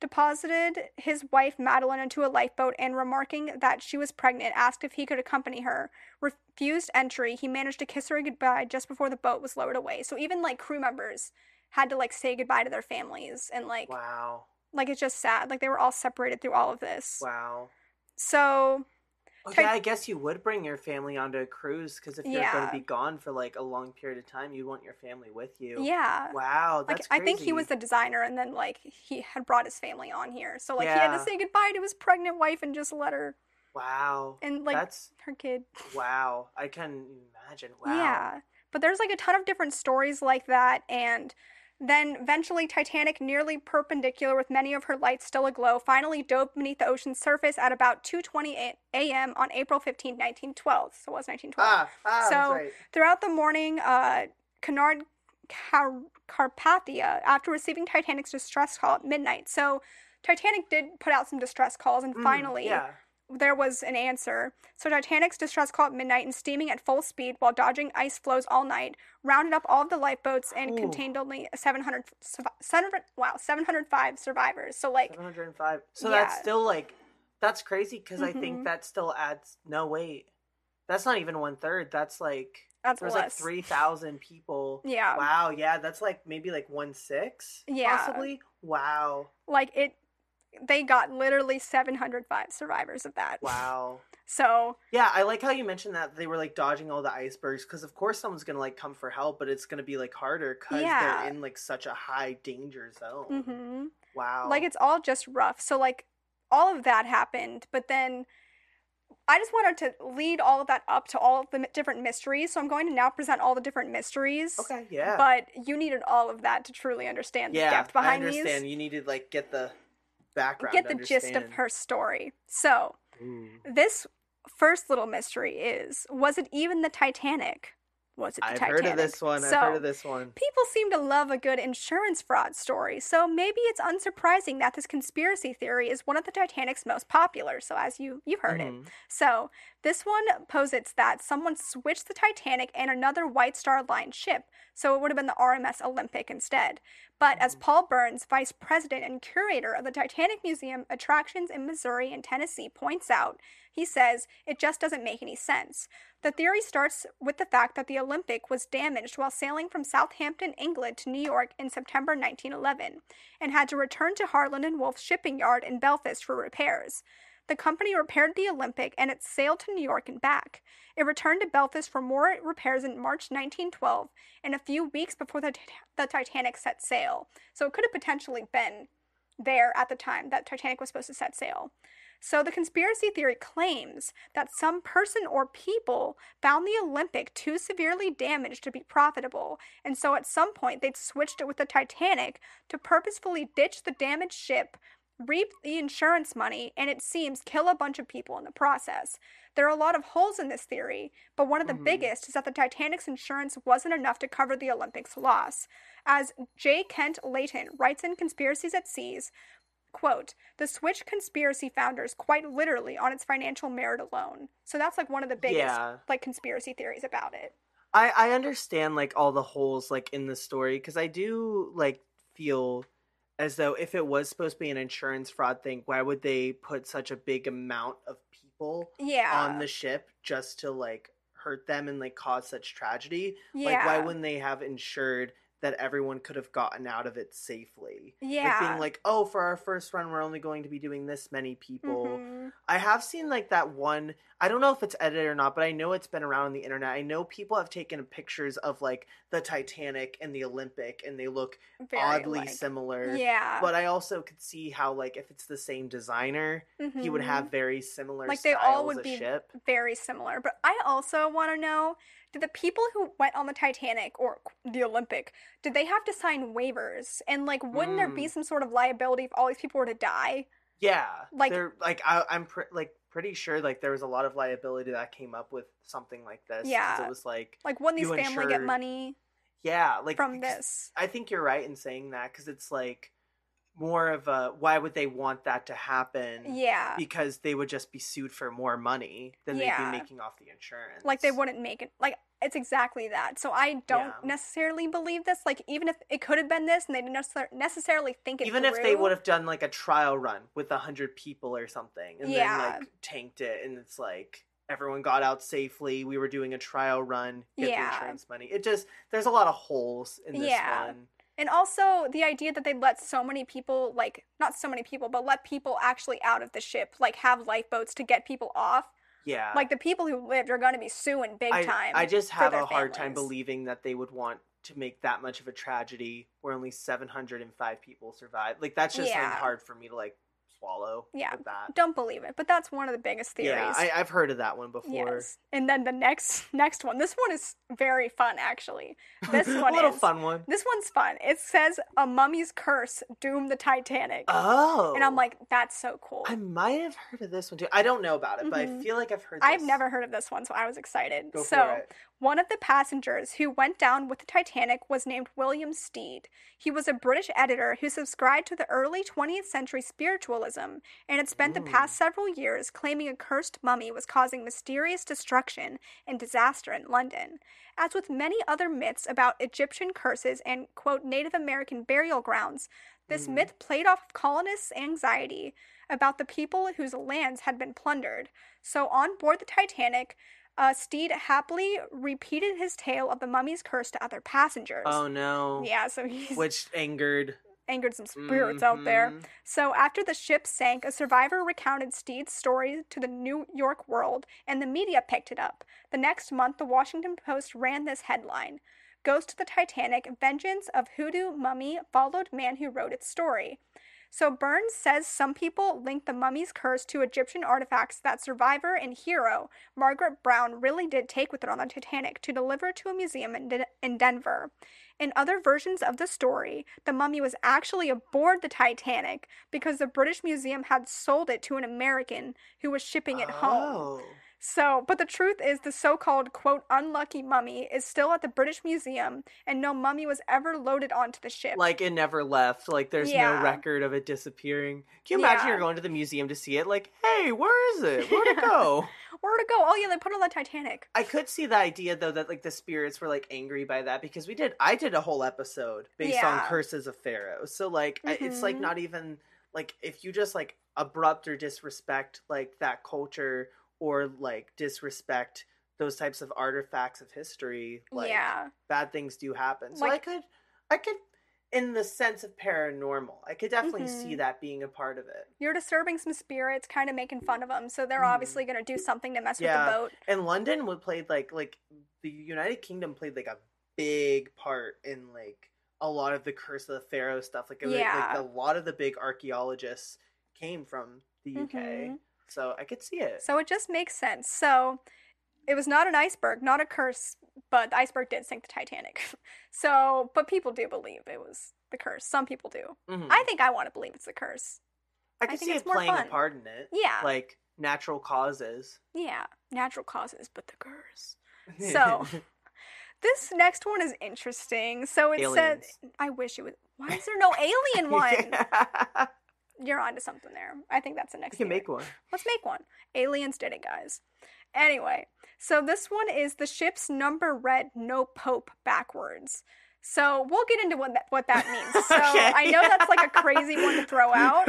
deposited his wife Madeline into a lifeboat and, remarking that she was pregnant, asked if he could accompany her. Refused entry, he managed to kiss her goodbye just before the boat was lowered away. So, even like crew members had to like say goodbye to their families, and like, Wow. like it's just sad. Like, they were all separated through all of this. Wow. So, Oh, yeah, I guess you would bring your family onto a cruise because if you're going to be gone for like a long period of time, you want your family with you. yeah. Wow, Like that's I think he was the designer, and then like he had brought his family on here, so like he had to say goodbye to his pregnant wife and just let her Wow. and like that's her kid. wow. I can imagine. Wow. Yeah, But there's like a ton of different stories like that, and then eventually Titanic, nearly perpendicular with many of her lights still aglow, finally dove beneath the ocean's surface at about 2:20 a.m. on April 15, 1912. So it was 1912. Ah, ah, So- that's right. Throughout the morning, uh, Car- Carpathia, after receiving Titanic's distress call at midnight. So Titanic did put out some distress calls, and Mm, finally yeah. There was an answer. So Titanic's distress call at midnight and steaming at full speed while dodging ice floes all night, rounded up all of the lifeboats and Ooh. contained only 700, 700 wow, 705 survivors. So like 705. So Yeah. that's still like that's crazy because I Mhm. think that still adds no wait. That's not even one third. That's like that's there's like three thousand people. Yeah. Wow. Yeah, that's like maybe like one six. Yeah. Possibly. Wow. Like it they got literally 705 survivors of that. Wow. So, Yeah, I like how you mentioned that they were like dodging all the icebergs because of course someone's gonna like come for help, but it's gonna be like harder because Yeah. they're in like such a high danger zone. mhm. Wow. like it's all just rough. So like all of that happened, but then I just wanted to lead all of that up to all of the different mysteries. So I'm going to now present all the different mysteries. okay. Yeah. But you needed all of that to truly understand the depth behind I understand. these. You needed like get the background. Get the gist of her story. So Ooh. this first little mystery is: was it even the Titanic? Was it the Titanic? I've heard of this one. So, I've heard of this one. People seem to love a good insurance fraud story, so maybe it's unsurprising that this conspiracy theory is one of the Titanic's most popular. So as you you've heard it. Mhm. So this one posits that someone switched the Titanic and another White Star Line ship, so it would have been the RMS Olympic instead. But as Paul Burns, vice president and curator of the Titanic Museum attractions in Missouri and Tennessee, points out, he says it just doesn't make any sense. The theory starts with the fact that the Olympic was damaged while sailing from Southampton, England to New York in September 1911 and had to return to Harland and Wolff shipping yard in Belfast for repairs. The company repaired the Olympic and it sailed to New York and back. It returned to Belfast for more repairs in March 1912 and a few weeks before the, the Titanic set sail. So it could have potentially been there at the time that Titanic was supposed to set sail. So the conspiracy theory claims that some person or people found the Olympic too severely damaged to be profitable, and so at some point they'd switched it with the Titanic to purposefully ditch the damaged ship, reap the insurance money, and it seems kill a bunch of people in the process. There are a lot of holes in this theory, but one of the Mhm. biggest is that the Titanic's insurance wasn't enough to cover the Olympics' loss. As J. Kent Layton writes in Conspiracies at Seas, quote, the Switch conspiracy founders quite literally on its financial merit alone. So that's like one of the biggest Yeah. like conspiracy theories about it. I I understand like all the holes like in the story because I do like feel as though if it was supposed to be an insurance fraud thing, why would they put such a big amount of people Yeah. on the ship just to like hurt them and like cause such tragedy? yeah. Like why wouldn't they have insured that everyone could have gotten out of it safely? yeah. Like being like, oh, for our first run, we're only going to be doing this many people. Mhm. I have seen like that one. I don't know if it's edited or not, but I know it's been around on the internet. I know people have taken pictures of like the Titanic and the Olympic, and they look Very, oddly like- similar. Yeah. But I also could see how like if it's the same designer, he would Mhm. have very similar Like, they all would be ship. very similar. But I also want to know did the people who went on the Titanic or the Olympic, did they have to sign waivers? And like wouldn't there be Mm. some sort of liability if all these people were to die? Yeah, Like- they're like I, I'm pre- like pretty sure like there was a lot of liability that came up with something like this. Yeah. it was like Like wouldn't these family get money yeah, like from this? I think you're right in saying that because it's like more of a why would they want that to happen? Yeah. Because they would just be sued for more money than Yeah. they'd be making off the insurance. Like they wouldn't make it like it's exactly that. So I don't Yeah. necessarily believe this. Like even if it could have been this and they didn't necessarily think it Even if they would have done like a trial run with a hundred people or something, and Yeah. then like tanked it, and it's like everyone got out safely. We were doing a trial run, get Yeah. the insurance money. It just there's a lot of holes in this Yeah. one. And also the idea that they'd let so many people, like, not so many people, but let people actually out of the ship, like, have lifeboats to get people off. Yeah, Like, the people who lived are going to be suing big I, time. I just have a hard time believing that they would want to make that much of a tragedy where only 705 people survived. Like that's just like Yeah. hard for me to like swallow. Yeah, that. Don't believe it, but that's one of the biggest theories. Yeah, I, I've heard of that one before. Yes. And then the next next one. This one is very fun actually. This one a little is fun one. This one's fun. It says a mummy's curse doomed the Titanic. Oh, and I'm like, that's so cool. I might have heard of this one too. I don't know about it, but I Mhm. feel like I've heard. I've never heard of this one, so I was excited. Go so, for it. One of the passengers who went down with the Titanic was named William Stead. He was a British editor who subscribed to the early 20th century spiritualism and had spent the past several years claiming a cursed mummy was causing mysterious destruction and disaster in London. As with many other myths about Egyptian curses and, quote, Native American burial grounds, this Mhm. myth played off of colonists' anxiety about the people whose lands had been plundered. So, on board the Titanic, uh, Stead happily repeated his tale of the mummy's curse to other passengers. Oh no. Yeah, so he's Which angered angered some spirits out there. Mhm. So, after the ship sank, a survivor recounted Stead's story to the New York World, and the media picked it up. The next month, the Washington Post ran this headline Ghost of the Titanic Vengeance of Hoodoo Mummy Followed Man Who Wrote Its Story. So, Burns says some people link the mummy's curse to Egyptian artifacts that survivor and hero Margaret Brown really did take with her on the Titanic to deliver to a museum in, Den- in Denver. In other versions of the story, the mummy was actually aboard the Titanic because the British Museum had sold it to an American who was shipping it home. Oh. So, but the truth is, the so called, quote, unlucky mummy is still at the British Museum, and no mummy was ever loaded onto the ship. Like it never left. Like there's Yeah. no record of it disappearing. Can you imagine Yeah. you're going to the museum to see it? Like, hey, where is it? Where'd it go? Where'd it go? Oh, yeah, they put it on the Titanic. I could see the idea though that like the spirits were like angry by that because we did I did a whole episode based on curses of pharaoh. So like I it's like Mhm. not even like if you just like abrupt or disrespect like that culture or like disrespect those types of artifacts of history, like yeah. bad things do happen. So I could I could in the sense of paranormal, I could definitely see Mhm. that being a part of it. You're disturbing some spirits, kind of making fun of them, so they're Mhm. obviously going to do something to mess Yeah. with the boat. And London would played like like the United Kingdom played like a big part in like a lot of the Curse of the Pharaoh stuff. Like, it was- Yeah. like a lot of the big archaeologists came from the UK, Mhm. So I could see it. So it just makes sense. So it was not an iceberg, not a curse, but the iceberg did sink the Titanic. So, but people do believe it was the curse. Some people do. Mhm. I think I want to believe it's the curse. I I could see it playing fun. a part in it. Yeah. like natural causes. Yeah. Natural causes, but the curse. So, This next one is interesting. So it said, I wish it was. Why is there no alien one? Yeah. You're onto something there. I think that's the next. You can theory. make one. Let's make one. Aliens did it, guys. Anyway, so this one is the ship's number read no pope backwards. So we'll get into what that, what that means. So Okay. I know that's like a crazy one to throw out,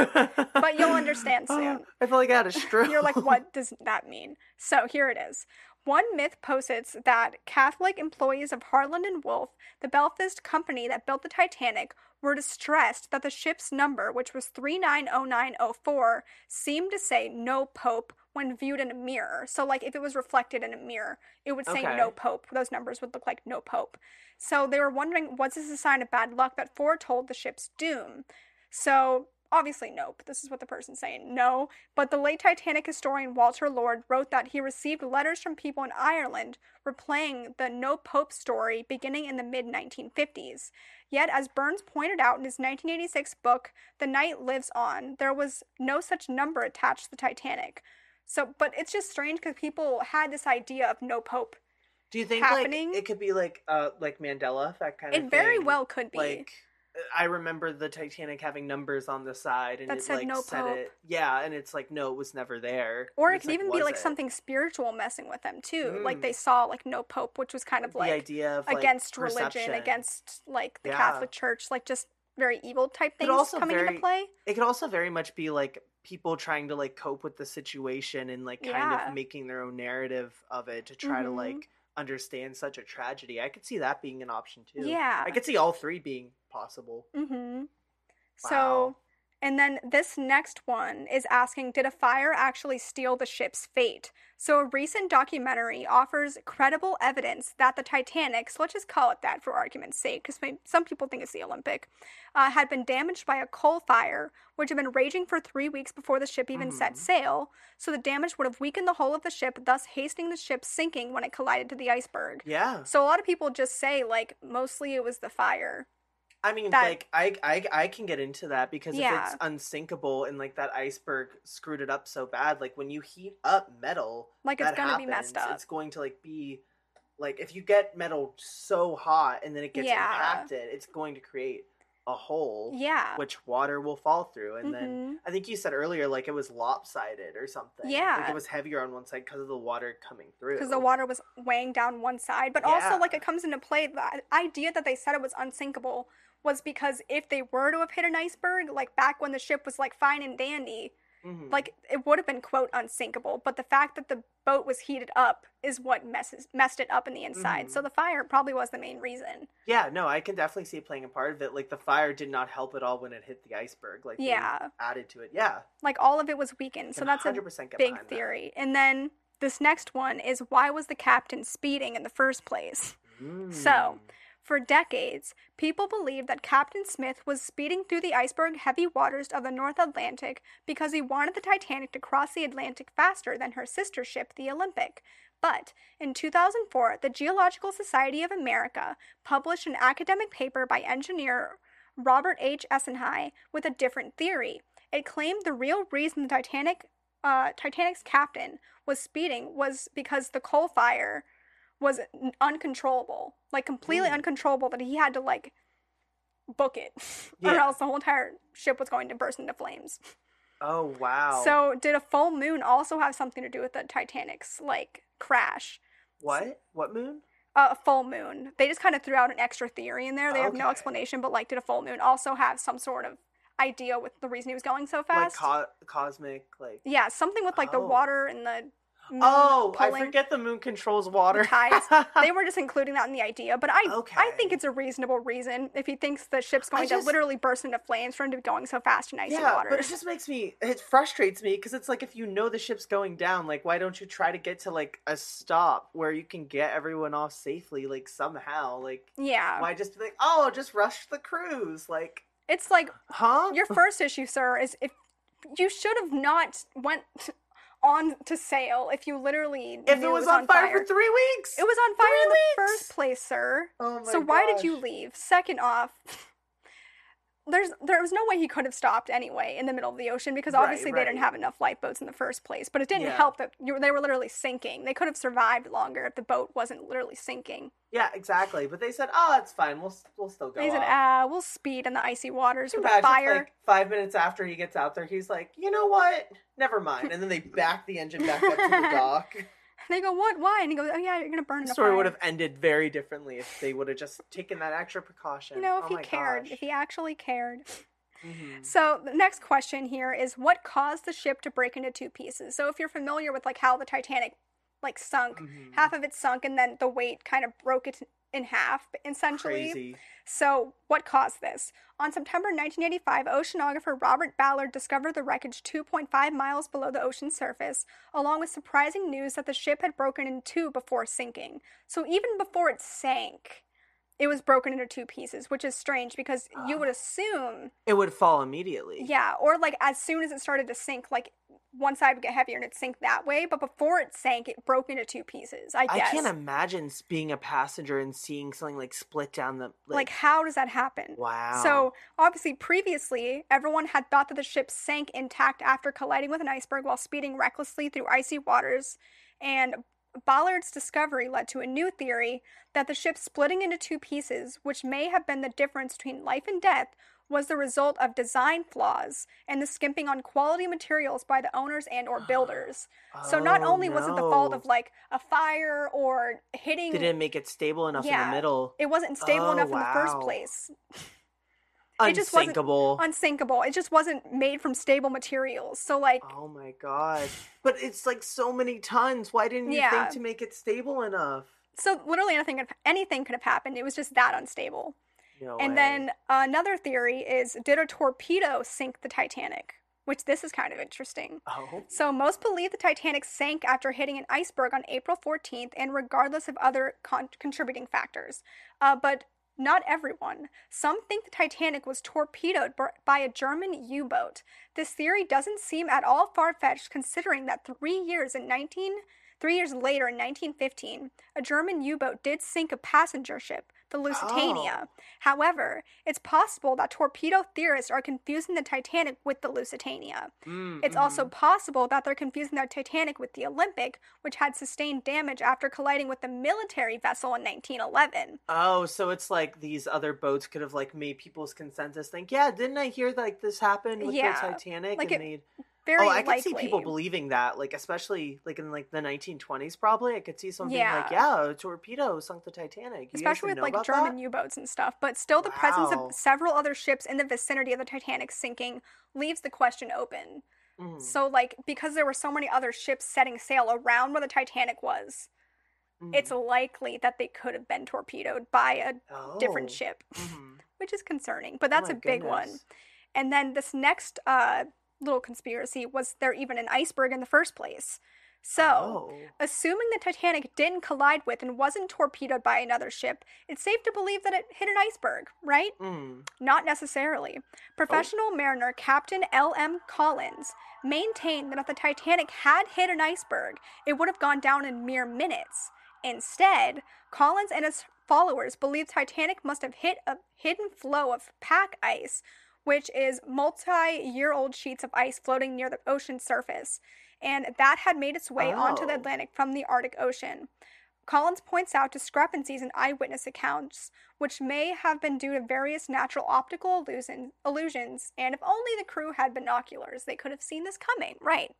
but you'll understand oh, soon. I feel like I had a stroke. You're like, what does that mean? So here it is. One myth posits that Catholic employees of Harland and Wolff, the Belfast company that built the Titanic, were distressed that the ship's number, which was 390904, seemed to say no pope when viewed in a mirror. So, like, if it was reflected in a mirror, it would say Okay. no pope. Those numbers would look like no pope. So, they were wondering was this a sign of bad luck that foretold the ship's doom? So, obviously, nope. This is what the person's saying. No. But the late Titanic historian Walter Lord wrote that he received letters from people in Ireland replaying the no pope story beginning in the mid 1950s. Yet, as Burns pointed out in his 1986 book, The Night Lives On, there was no such number attached to the Titanic. So, but it's just strange because people had this idea of no pope. Do you think happening. like it could be like uh like Mandela effect kind of It very well could be. like I remember the Titanic having numbers on the side and That it said like no said Pope. it. Yeah, and it's like no, it was never there. or it could even be like it? something spiritual messing with them too. Like Mm. they saw like no pope, which was kind of like the idea of like, against religion, perception. against like the Yeah. Catholic Church, like just very evil type things coming very- into play. It could also very much be like people trying to like cope with the situation and like kind Yeah. of making their own narrative of it to try to Mhm. like understand such a tragedy. I could see that being an option too. Yeah. I could see all three being possible. Mm-hmm. Wow. So And then this next one is asking Did a fire actually steal the ship's fate? So, a recent documentary offers credible evidence that the Titanic, so let's just call it that for argument's sake, because some people think it's the Olympic, uh, had been damaged by a coal fire, which had been raging for three weeks before the ship even set Mhm. sail. So, the damage would have weakened the hull of the ship, thus hastening the ship sinking when it collided to the iceberg. Yeah. So, a lot of people just say, like, mostly it was the fire. I mean, that- like I, I I can get into that because if it's unsinkable and like that iceberg screwed it up so bad, like when you heat up metal, Like, it's gonna be messed up. It's going to like be like if you get metal so hot and then it gets Yeah. impacted, it's going to create a hole Yeah. which water will fall through. And then Mhm. I think you said earlier like it was lopsided or something. Yeah. like it was heavier on one side because of the water coming through. because the water was weighing down one side. But also, like, it comes into play. The idea that they said it was unsinkable was because if they were to have hit an iceberg, like back when the ship was like fine and dandy, Mhm. like it would have been quote unsinkable. But the fact that the boat was heated up is what messes messed it up in the inside. Mhm. So the fire probably was the main reason. Yeah, no, I can definitely see it playing a part of it. Like the fire did not help at all when it hit the iceberg. Like Yeah. added to it. Yeah, Like all of it was weakened. So that's a big behind that. theory. And then this next one is why was the captain speeding in the first place? So, Mm. For decades, people believed that Captain Smith was speeding through the iceberg heavy waters of the North Atlantic because he wanted the Titanic to cross the Atlantic faster than her sister ship, the Olympic. But in 2004, the Geological Society of America published an academic paper by engineer Robert H. Essenhigh with a different theory. It claimed the real reason the Titanic, uh, Titanic's captain was speeding was because the coal fire was uncontrollable, like completely Mm. uncontrollable, that he had to like book it, or else the whole entire ship was going to burst into flames. Oh wow. So, did a full moon also have something to do with the Titanic's like crash? what? What moon? Uh, a full moon. They just kind of threw out an extra theory in there. They have no explanation, but like, did a full moon also have some sort of idea with the reason he was going so Like fast? co- cosmic, like. yeah, something with like the Oh. water and the Oh, I pulling forget the moon controls water. tides. they were just including that in the idea, but I I think it's a reasonable reason if he thinks the ship's going just- to literally burst into flames for him to be going so fast in icy water. yeah, waters. but it just makes me. It frustrates me because it's like if you know the ship's going down, like why don't you try to get to like a stop where you can get everyone off safely, like somehow, like. yeah, Why just be like, oh, just rush the cruise? Like, it's like huh? your first issue, sir, is if you should have not went on to sail if you literally if knew it was, on fire, for three weeks. It was on fire Three in the weeks! first place, sir. Oh my so why did you leave? Second off, there's there was no way he could have stopped anyway in the middle of the ocean because Right, obviously they didn't have enough lifeboats in the first place. But it didn't Yeah. help that you, they were literally sinking. They could have survived longer if the boat wasn't literally sinking. Yeah, exactly. But they said, oh, it's fine. We'll we'll still go. they said. "Ah, we'll speed in the icy waters with imagine fire." like five minutes after he gets out there, he's like, you know what? Never mind. And then they back the engine back up to the dock. They go, "What? Why?" And he goes, "Oh yeah, you're gonna burn in The a story fire." would have ended very differently if they would have just taken that extra precaution. you know, if oh he cared, gosh. if he actually cared. Mhm. So the next question here is what caused the ship to break into two pieces? So if you're familiar with like how the Titanic like sunk, Mhm. half of it sunk and then the weight kind of broke it in half essentially. Crazy. So what caused this? On September 1985, oceanographer Robert Ballard discovered the wreckage 2.5 miles below the ocean's surface, along with surprising news that the ship had broken in two before sinking. So even before it sank, it was broken into two pieces, which is strange because you would ah. assume It would fall immediately. yeah, or like as soon as it started to sink, like one side would get heavier and it'd sink that way. But before it sank, it broke into two pieces. I I can't imagine being a passenger and seeing something like split down the like, how does that happen? wow. So obviously, previously, everyone had thought that the ship sank intact after colliding with an iceberg while speeding recklessly through icy waters, and Ballard's discovery led to a new theory that the ship splitting into two pieces, which may have been the difference between life and death, was the result of design flaws and the skimping on quality materials by the owners and or builders. So not Oh, only was it the fault of like a fire or hitting they didn't make it stable enough in the middle. it wasn't stable Oh, enough in the first wow. Place. it just wasn't Unsinkable. unsinkable. It just wasn't made from stable materials. So like Oh my god. But it's like so many tons. Why didn't you Yeah. think to make it stable enough? so literally anything could, anything could have happened. It was just that unstable. No And way. then another theory is did a torpedo sink the Titanic? Which this is kind of interesting. oh, So, most believe the Titanic sank after hitting an iceberg on April 14th, and regardless of other con- contributing factors. Uh, but not everyone. Some think the Titanic was torpedoed by a German U boat. This theory doesn't seem at all far fetched considering that three years in 19. Three years later, in 1915, a German U boat did sink a passenger ship, the Lusitania. However, it's possible that torpedo theorists are confusing the Titanic with the Lusitania. Mm, It's also possible that they're confusing the Titanic with the Olympic, which had sustained damage after colliding with the military vessel in 1911. Oh, so it's like these other boats could have like made people's consensus think, yeah, didn't I hear like this happened with Yeah, the Titanic? like and it- they'd- Very oh, I could see people believing that, like especially like in like the 1920s, probably. I could see something being like, Yeah. yeah, a torpedo sunk the Titanic. You Especially with like German? U-boats and stuff, but still the presence of several other ships in the vicinity of the Titanic sinking leaves the question open. Mhm, So like because there were so many other ships setting sail around where the Titanic was, mhm. it's likely that they could have been torpedoed by a different Oh, ship. mhm. which is concerning, but that's my a big one. And then this next uh, little conspiracy was there even an iceberg in the first place? So, Oh. assuming the Titanic didn't collide with and wasn't torpedoed by another ship, it's safe to believe that it hit an iceberg, right? Mm. Not necessarily. Professional mariner Captain L.M. Collins maintained that if the Titanic had hit an iceberg, it would have gone down in mere minutes. Instead, Collins and his followers believe Titanic must have hit a hidden floe of pack ice, which is multi-year-old sheets of ice floating near the ocean surface, and that had made its way onto the Oh. Atlantic from the Arctic Ocean. Collins points out discrepancies in eyewitness accounts, which may have been due to various natural optical illusion, illusions, and if only the crew had binoculars, they could have seen this coming, right?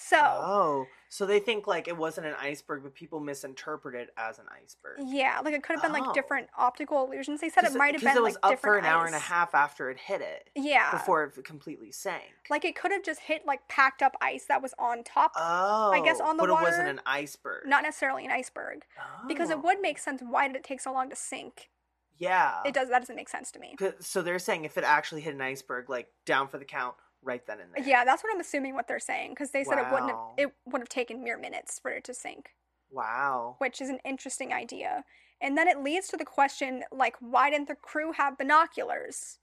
So, Oh, so they think like it wasn't an iceberg, but people misinterpret it as an iceberg. yeah, like it could have been Oh. like different optical illusions. They said it might have been because it was like up different for an hour and a ice. half after it hit it Yeah, before it completely sank. like it could have just hit like packed up ice that was on top, oh, I guess oh, on the but it wasn't water, an iceberg. not necessarily an iceberg, because it Oh. would make sense. Why did it take so long to sink? Yeah. It does. That doesn't make sense to me. 'Cause- So they're saying if it actually hit an iceberg, like down for the count, right then and there. Yeah, that's what I'm assuming what they're saying because they said it wouldn't have it would have taken mere minutes for it to sink, Wow. which is an interesting idea. And then it leads to the question like why didn't the crew have binoculars?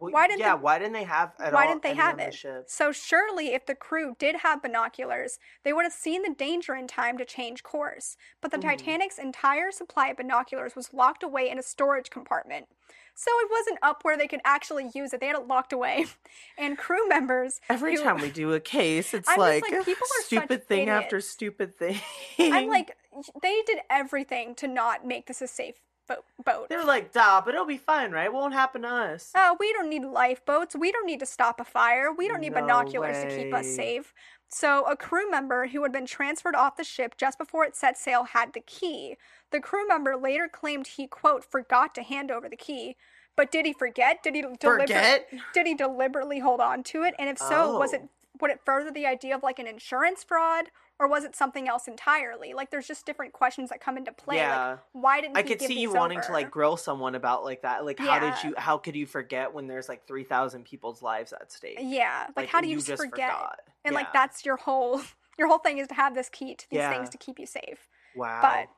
Well, why didn't yeah? the- why didn't they have? At why all didn't they have the it? So surely if the crew did have binoculars, they would have seen the danger in time to change course. But the Mhm. Titanic's entire supply of binoculars was locked away in a storage compartment. So it wasn't up where they could actually use it. They had it locked away. And crew members Every who- time we do a case, it's like, like, people are stupid thing after stupid thing. I'm like, they did everything to not make this a safe boat. boat. They're like, "Duh, but it'll be fine, right? It Won't happen to us." Oh, we don't need lifeboats. We don't need to stop a fire. We don't need No binoculars to keep us safe. So, a crew member who had been transferred off the ship just before it set sail had the key. The crew member later claimed he, quote, forgot to hand over the key. But did he forget? Did he deliber- Forget? Did he deliberately hold on to it? And if so, was it Oh. Would it further the idea of like an insurance fraud or was it something else entirely? Like there's just different questions that come into play. Yeah. Like why didn't I could see you these wanting to like grill someone about like that. Like, how did you? How could you forget when there's like three thousand people's lives at stake? Yeah, like, how do you, just forget? forgot. And like that's your whole your whole thing is to have this key to these Yeah. things to keep you safe. wow. But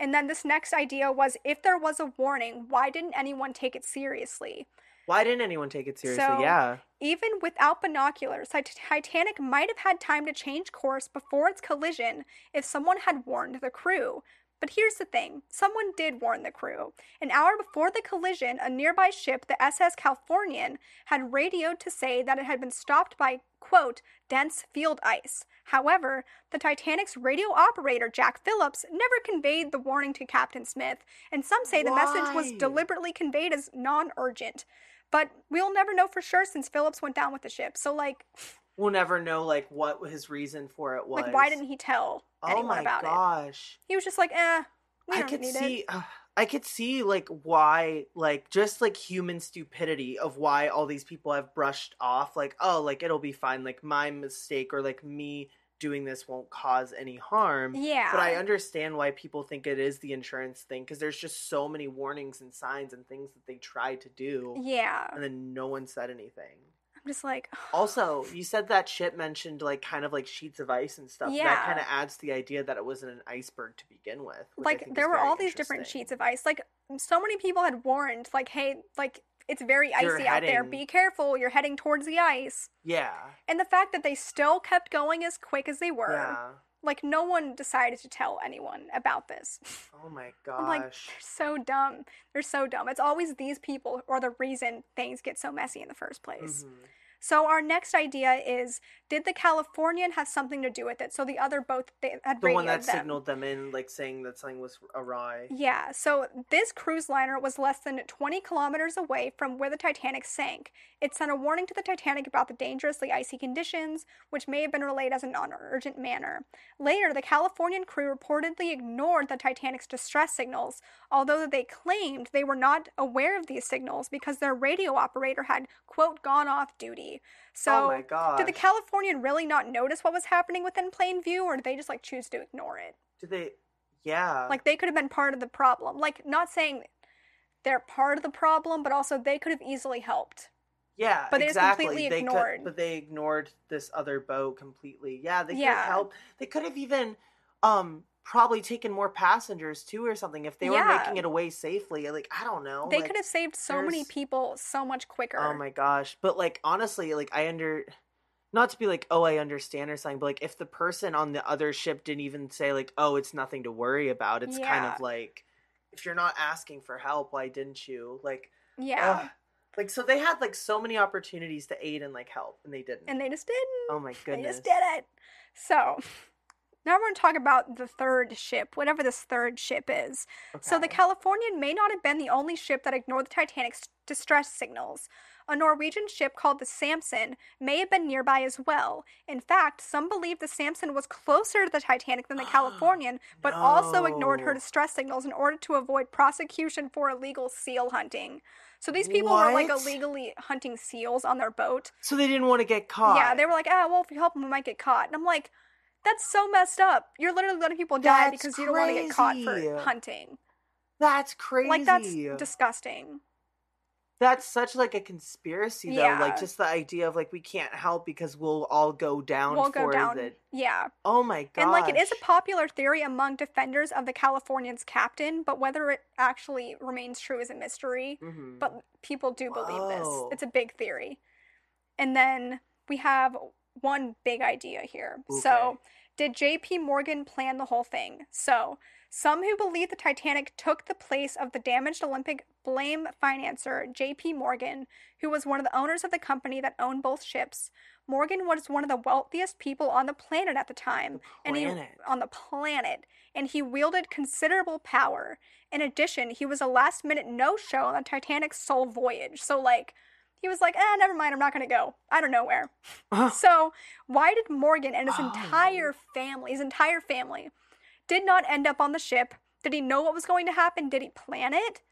and then this next idea was if there was a warning, why didn't anyone take it seriously? Why didn't anyone take it seriously? So- yeah. Even without binoculars, Titanic might have had time to change course before its collision if someone had warned the crew. But here's the thing someone did warn the crew. An hour before the collision, a nearby ship, the SS Californian, had radioed to say that it had been stopped by, quote, dense field ice. However, the Titanic's radio operator, Jack Phillips, never conveyed the warning to Captain Smith, and some say the message was deliberately conveyed as non urgent. But we'll never know for sure since Phillips went down with the ship. So, like, We'll never know like what his reason for it was. like why didn't he tell Oh anyone about it? Oh my gosh. He was just like, eh, we I don't could need see it. uh, I could see like why like just like human stupidity of why all these people have brushed off like oh like it'll be fine like my mistake or like me doing this won't cause any harm. Yeah. But I understand why people think it is the insurance thing because there's just so many warnings and signs and things that they tried to do, Yeah. and then no one said anything. I'm just like, Also, you said that ship mentioned like kind of like sheets of ice and stuff. Yeah. That kind of adds to the idea that it wasn't an iceberg to begin with. like there were all these different sheets of ice. Like so many people had warned, like, hey, like it's very You're icy out there. Be careful. You're heading towards the ice. Yeah. And the fact that they still kept going as quick as they were, Yeah. like no one decided to tell anyone about this. Oh my I'm like, gosh. they're so dumb. They're so dumb. It's always these people who are the reason things get so messy in the first place. Mhm. So our next idea is: Did the Californian have something to do with it? So the other boat they had The one that them. signaled them in, like saying that something was awry. Yeah, so this cruise liner was less than 20 kilometers away from where the Titanic sank. It sent a warning to the Titanic about the dangerously icy conditions, which may have been relayed as a non urgent manner. Later, the Californian crew reportedly ignored the Titanic's distress signals, although they claimed they were not aware of these signals because their radio operator had, quote, gone off duty. So, oh my gosh. did the Californian really not notice what was happening within plain view, or did they just like choose to ignore it? Did they? Yeah. Like they could have been part of the problem. Like not saying they're part of the problem, but also they could have easily helped. yeah. but they just exactly. completely They could- ignored. but they ignored this other boat completely. Yeah. They could Yeah. have helped. They could have even, um, probably taken more passengers too, or something. If they were making it away safely, like I don't know. they like, could have saved so many people so much quicker. Oh my gosh. But like honestly, like I under not to be like, oh, I understand or something, but like if the person on the other ship didn't even say like, oh, it's nothing to worry about, it's kind of like if you're not asking for help, why didn't you? Like Yeah. ugh. like so they had like so many opportunities to aid and like help and they didn't. And they just didn't. oh my they goodness. just did it. So now we're going to talk about the third ship, whatever this third ship is. So the Californian may not have been the only ship that ignored the Titanic's distress signals. A Norwegian ship called the Samson may have been nearby as well. In fact, some believe the Samson was closer to the Titanic than the Californian, but also ignored her distress signals in order to avoid prosecution for illegal seal hunting. So these people were like illegally hunting seals on their boat. So they didn't want to get caught. Yeah, they were like, ah, well, if you help them, we might get caught. And I'm like, that's so messed up. You're literally letting people die That's because you don't want to get caught for hunting. That's crazy. Like that's disgusting. That's such like a conspiracy though. Yeah. Like just the idea of like we can't help because we'll all go down we'll for go down. it. Yeah, Oh my god. and like it is a popular theory among defenders of the Californian's captain, but whether it actually remains true is a mystery. hmm But people do believe this. It's a big theory. And then we have one big idea here. Okay. So, did JP Morgan plan the whole thing? So, some who believe the Titanic took the place of the damaged Olympic blame financier JP Morgan, who was one of the owners of the company that owned both ships. Morgan was one of the wealthiest people on the planet at the time, and he on the planet, and he wielded considerable power. In addition, he was a last-minute no-show on the Titanic's sole voyage. So like he was like, "Ah, never mind, I'm not going to go. I don't know where." So, why did Morgan and his Oh. entire family, his entire family, did not end up on the ship? Did he know what was going to happen? Did he plan it?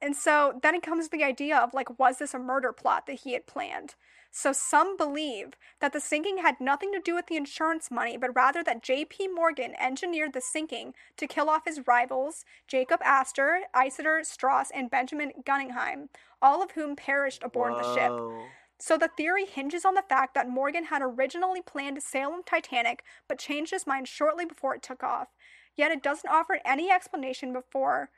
And so then it comes the idea of like, was this a murder plot that he had planned? So some believe that the sinking had nothing to do with the insurance money, but rather that J.P. Morgan engineered the sinking to kill off his rivals, Jacob Astor, Isidor Straus, and Benjamin Guggenheim, all of whom perished aboard the ship. So the theory hinges on the fact that Morgan had originally planned to sail on Titanic, but changed his mind shortly before it took off. Yet it doesn't offer any explanation before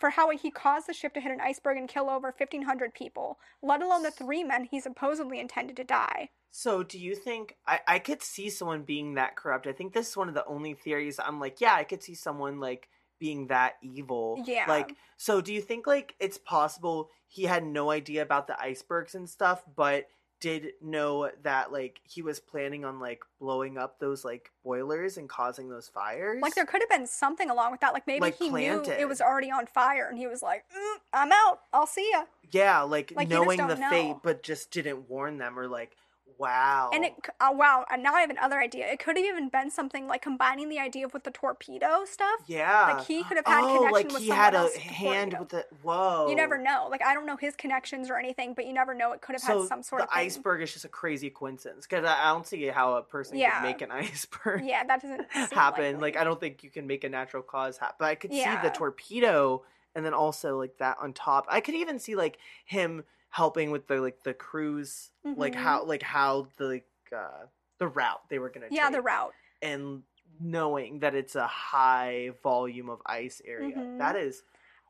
for how he caused the ship to hit an iceberg and kill over 1,500 people, let alone the three men he supposedly intended to die. So do you think I, I could see someone being that corrupt? I think this is one of the only theories I'm like, yeah, I could see someone like being that evil. Yeah. Like so do you think like it's possible he had no idea about the icebergs and stuff, but did know that like he was planning on like blowing up those like boilers and causing those fires? Like there could have been something along with that. Like maybe Like he knew it was already on fire and he was like, mm, "I'm out. I'll see ya." Yeah, like, Like, knowing the fate but just didn't warn them or like Wow. And it, oh wow, and now I have another idea. It could have even been something like combining the idea with the torpedo stuff. yeah. Like he could have had oh, connection like with he had a with the hand torpedo. with the whoa. You never know. Like I don't know his connections or anything, but you never know. It could have So had some sort the of thing. iceberg is just a crazy coincidence because I I don't see how a person Yeah. could make an iceberg Yeah, that doesn't happen. likely. Like I don't think you can make a natural cause happen. But I could see the torpedo and then also like that on top. I could even see like him helping with the like the cruise, like Mhm. how like how the like uh the route they were gonna take. yeah, take. the route. and knowing that it's a high volume of ice area. Mhm. That is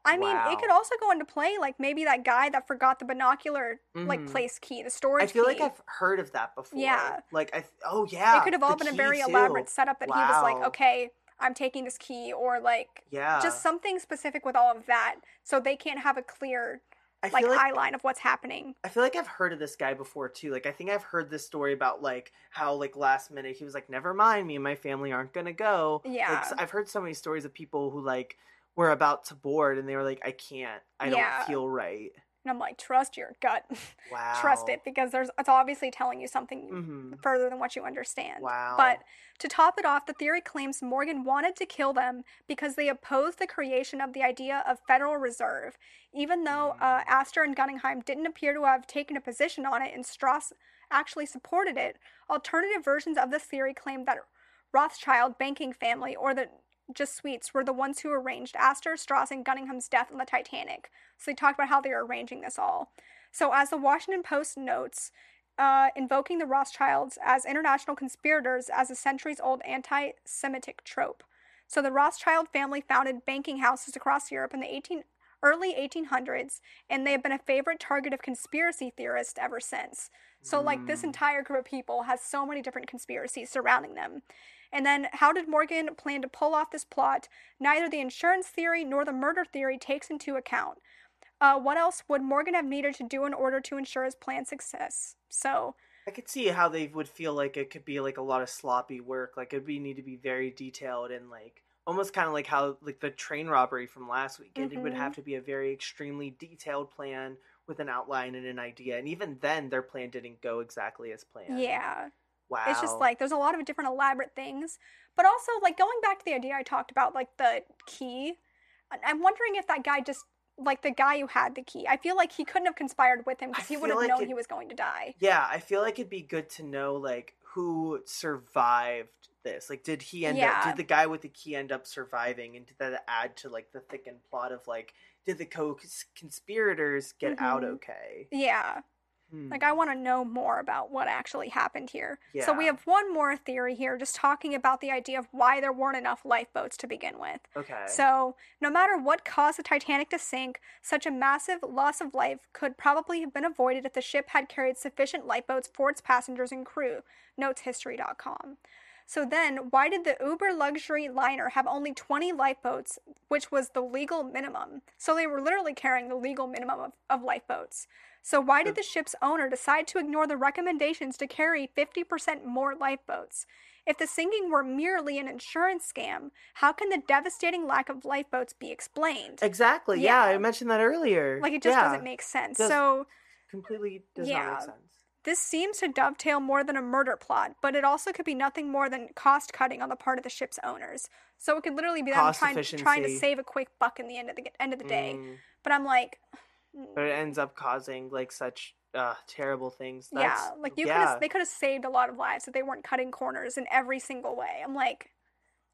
I mean, it could also go into play like maybe that guy that forgot the binocular like Mhm. place key, the storage key. I feel like. I've heard of that before. Yeah. Like I oh yeah. it could have all been a very too. elaborate setup that he was like, okay, I'm taking this key, or like Yeah. just something specific with all of that, so they can't have a clear I like, like eye line of what's happening. I feel like I've heard of this guy before too. Like I think I've heard this story about like how like last minute he was like, "Never mind, me and my family aren't gonna go." Yeah. Like, I've heard so many stories of people who like were about to board and they were like, "I can't. I Yeah. don't feel right." And I'm like, trust your gut, Wow. trust it because there's it's obviously telling you something hmm further than what you understand. Wow. But to top it off, the theory claims Morgan wanted to kill them because they opposed the creation of the idea of Federal Reserve, even though uh, Mm. Astor and Guggenheim didn't appear to have taken a position on it and Straus actually supported it. Alternative versions of this theory claim that Rothschild banking family or the Jesuits were the ones who arranged Astor, Straus, and Guggenheim's death on the Titanic. So they talked about how they were arranging this all. So, as the Washington Post notes, uh, invoking the Rothschilds as international conspirators as a centuries old anti Semitic trope. So, the Rothschild family founded banking houses across Europe in the 18, early 1800s, and they have been a favorite target of conspiracy theorists ever since. So, like, this Mm. entire group of people has so many different conspiracies surrounding them. And then, how did Morgan plan to pull off this plot? Neither the insurance theory nor the murder theory takes into account. Uh, what else would Morgan have needed to do in order to ensure his plan's success? So, I could see how they would feel like it could be like a lot of sloppy work. Like it'd be need to be very detailed and like almost kind of like how like the train robbery from last week. It would Mhm. have to be a very extremely detailed plan with an outline and an idea. And even then, their plan didn't go exactly as planned. yeah. Wow. It's just like there's a lot of different elaborate things. But also, like, going back to the idea I talked about, like, the key, I'm wondering if that guy just, like, the guy who had the key, I feel like he couldn't have conspired with him because he would have like known it- he was going to die. Yeah, I feel like it'd be good to know like who survived this. Like, did he end Yeah. up? Did the guy with the key end up surviving? And did that add to like the thickened plot of like, did the co-conspirators get out Mhm. okay? Yeah. Hmm. Like, I want to know more about what actually happened here. So, we have one more theory here, just talking about the idea of why there weren't enough lifeboats to begin with. okay. So, no matter what caused the Titanic to sink, such a massive loss of life could probably have been avoided if the ship had carried sufficient lifeboats for its passengers and crew, notes history.com. So then, why did the Uber luxury liner have only 20 lifeboats, which was the legal minimum? So they were literally carrying the legal minimum of, of lifeboats. So why did the ship's owner decide to ignore the recommendations to carry 50% more lifeboats? If the sinking were merely an insurance scam, how can the devastating lack of lifeboats be explained? exactly. Yeah. Yeah. I mentioned that earlier. Like it just Yeah, doesn't make sense. Does- so completely does not Yeah. make sense. this seems to dovetail more than a murder plot, but it also could be nothing more than cost cutting on the part of the ship's owners. So it could literally be them trying, trying to save a quick buck in the end of the end of the day. Mm, But I'm like, but it ends up causing like such uh, terrible things. yeah, like you could yeah, have they could have saved a lot of lives if they weren't cutting corners in every single way. I'm like,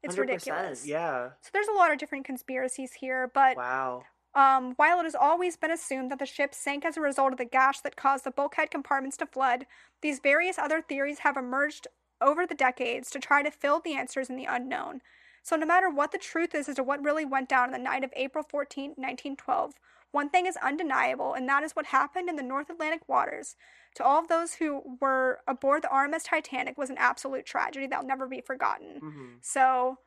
it's 100%, ridiculous. Yeah. So there's a lot of different conspiracies here, but Wow. Um, while it has always been assumed that the ship sank as a result of the gash that caused the bulkhead compartments to flood, these various other theories have emerged over the decades to try to fill the answers in the unknown. So, no matter what the truth is as to what really went down on the night of April 14, 1912, one thing is undeniable, and that is what happened in the North Atlantic waters. To all of those who were aboard the RMS Titanic was an absolute tragedy that'll never be forgotten. hmm So,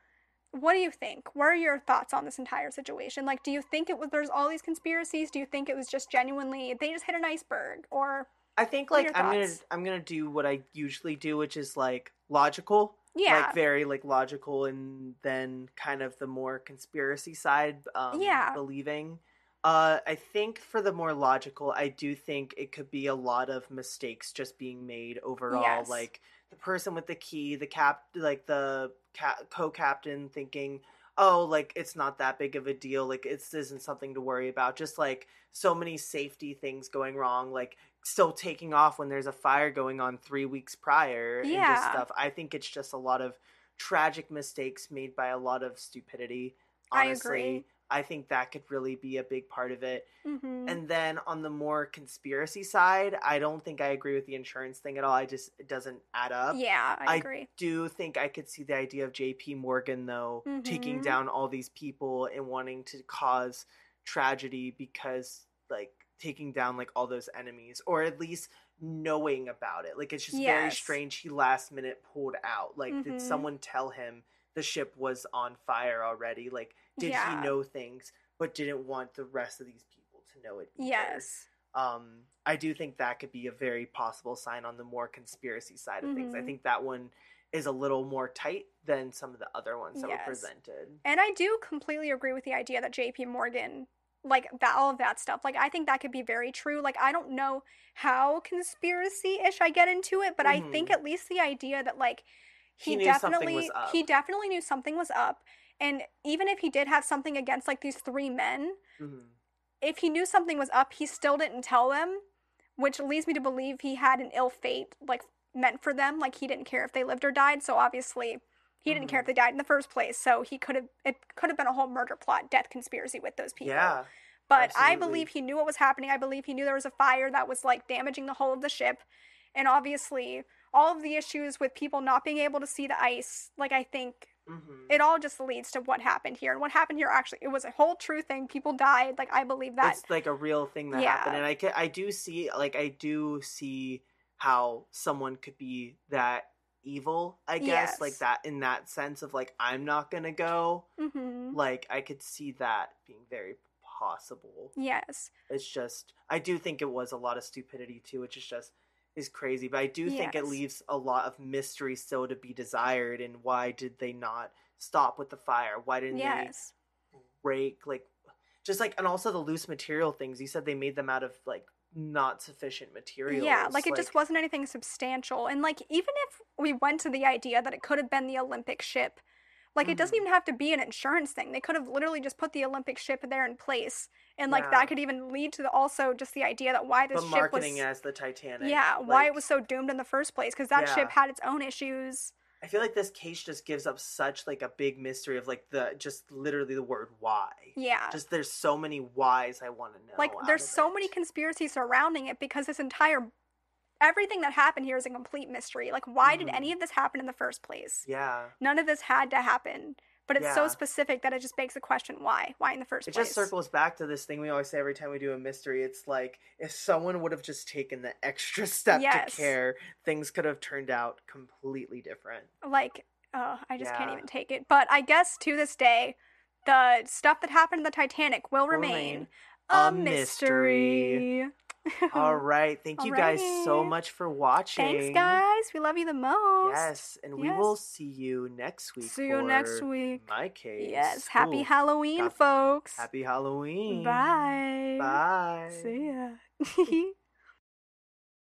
what do you think? What are your thoughts on this entire situation? Like, do you think it was there's all these conspiracies? Do you think it was just genuinely they just hit an iceberg? Or I think like I'm gonna? I'm gonna do what I usually do, which is like logical. yeah, Like very like logical and then kind of the more conspiracy side um Yeah. believing. Uh, I think for the more logical, I do think it could be a lot of mistakes just being made overall. Yes. Like the person with the key, the cap, like the ca- co-captain thinking, "Oh, like it's not that big of a deal. Like it's isn't something to worry about." Just like so many safety things going wrong, like still taking off when there's a fire going on three weeks prior, and just stuff. I think it's just a lot of tragic mistakes made by a lot of stupidity. I Honestly, agree. I think that could really be a big part of it. hmm And then on the more conspiracy side, I don't think I agree with the insurance thing at all. I just it doesn't add up. yeah, I, I agree. Do think I could see the idea of JP Morgan though taking Mhm. down all these people and wanting to cause tragedy because like taking down like all those enemies or at least knowing about it. Like it's just very strange he last minute pulled out. Like Mhm. did someone tell him the ship was on fire already? Like did Yeah. he know things but didn't want the rest of these people to know it? either? Yes. um i do think that could be a very possible sign on the more conspiracy side of things i Mhm. think that one is a little more tight than some of the other ones that Yes. were presented And I do completely agree with the idea that JP Morgan like that all of that stuff. Like I think that could be very true. Like I don't know how conspiracy-ish I get into it, but I think Mhm. at least the idea that like he, He definitely he definitely knew something was up. And even if he did have something against like these three men, Mhm. if he knew something was up, he still didn't tell them, which leads me to believe he had an ill fate like meant for them. Like he didn't care if they lived or died. So obviously, he didn't care if Mhm. they died in the first place. So he could have it could have been a whole murder plot, death conspiracy with those people. yeah But I believe he knew what was happening. I believe he knew there was a fire that was like damaging the hull of the ship. And obviously, all of the issues with people not being able to see the ice, like I think Mhm. it all just leads to what happened here. And what happened here actually, it was a whole true thing. People died. Like I believe that. it's like a real thing that Yeah. happened and i ca- i do see like i do see how someone could be that evil i guess like that in that sense of like i'm not gonna go hmm like i could see that being very possible Yes. it's just i do think it was a lot of stupidity too which is just is crazy but i do think it leaves a lot of mystery still to be desired and why did they not stop with the fire why didn't Yes. they break like just like and also the loose material things you said they made them out of like not sufficient material. Yeah, like it just wasn't anything substantial. And like even if we went to the idea that it could have been the Olympic ship, like it doesn't Mhm. even have to be an insurance thing. They could have literally just put the Olympic ship there in place. And like Yeah. that could even lead to the, also just the idea that why this but ship marketing was as the titanic Yeah, why it was so doomed in the first place cuz that Yeah. ship had its own issues. i feel like this case just gives up such like a big mystery of like the just literally the word why Yeah. just there's so many whys I want to know. like there's so it. many conspiracies surrounding it because this entire everything that happened here is a complete mystery. Like why did Mhm. any of this happen in the first place? Yeah, None of this had to happen, but it's so specific that it just begs the question why? Why in the first it place? It just circles back to this thing we always say every time we do a mystery. It's like if someone would have just taken the extra step Yes. to care, things could have turned out completely different. Like, oh, I just can't even take it. But I guess to this day, the stuff that happened in the Titanic will Will remain remain a, a mystery. All right, thank you guys so much for watching. Thanks, guys. We love you the most. Yes, and we Yes. will see you next week. See you next week. My case. Yes. Happy Cool. Halloween, folks. Happy Halloween. Bye. Bye. See ya.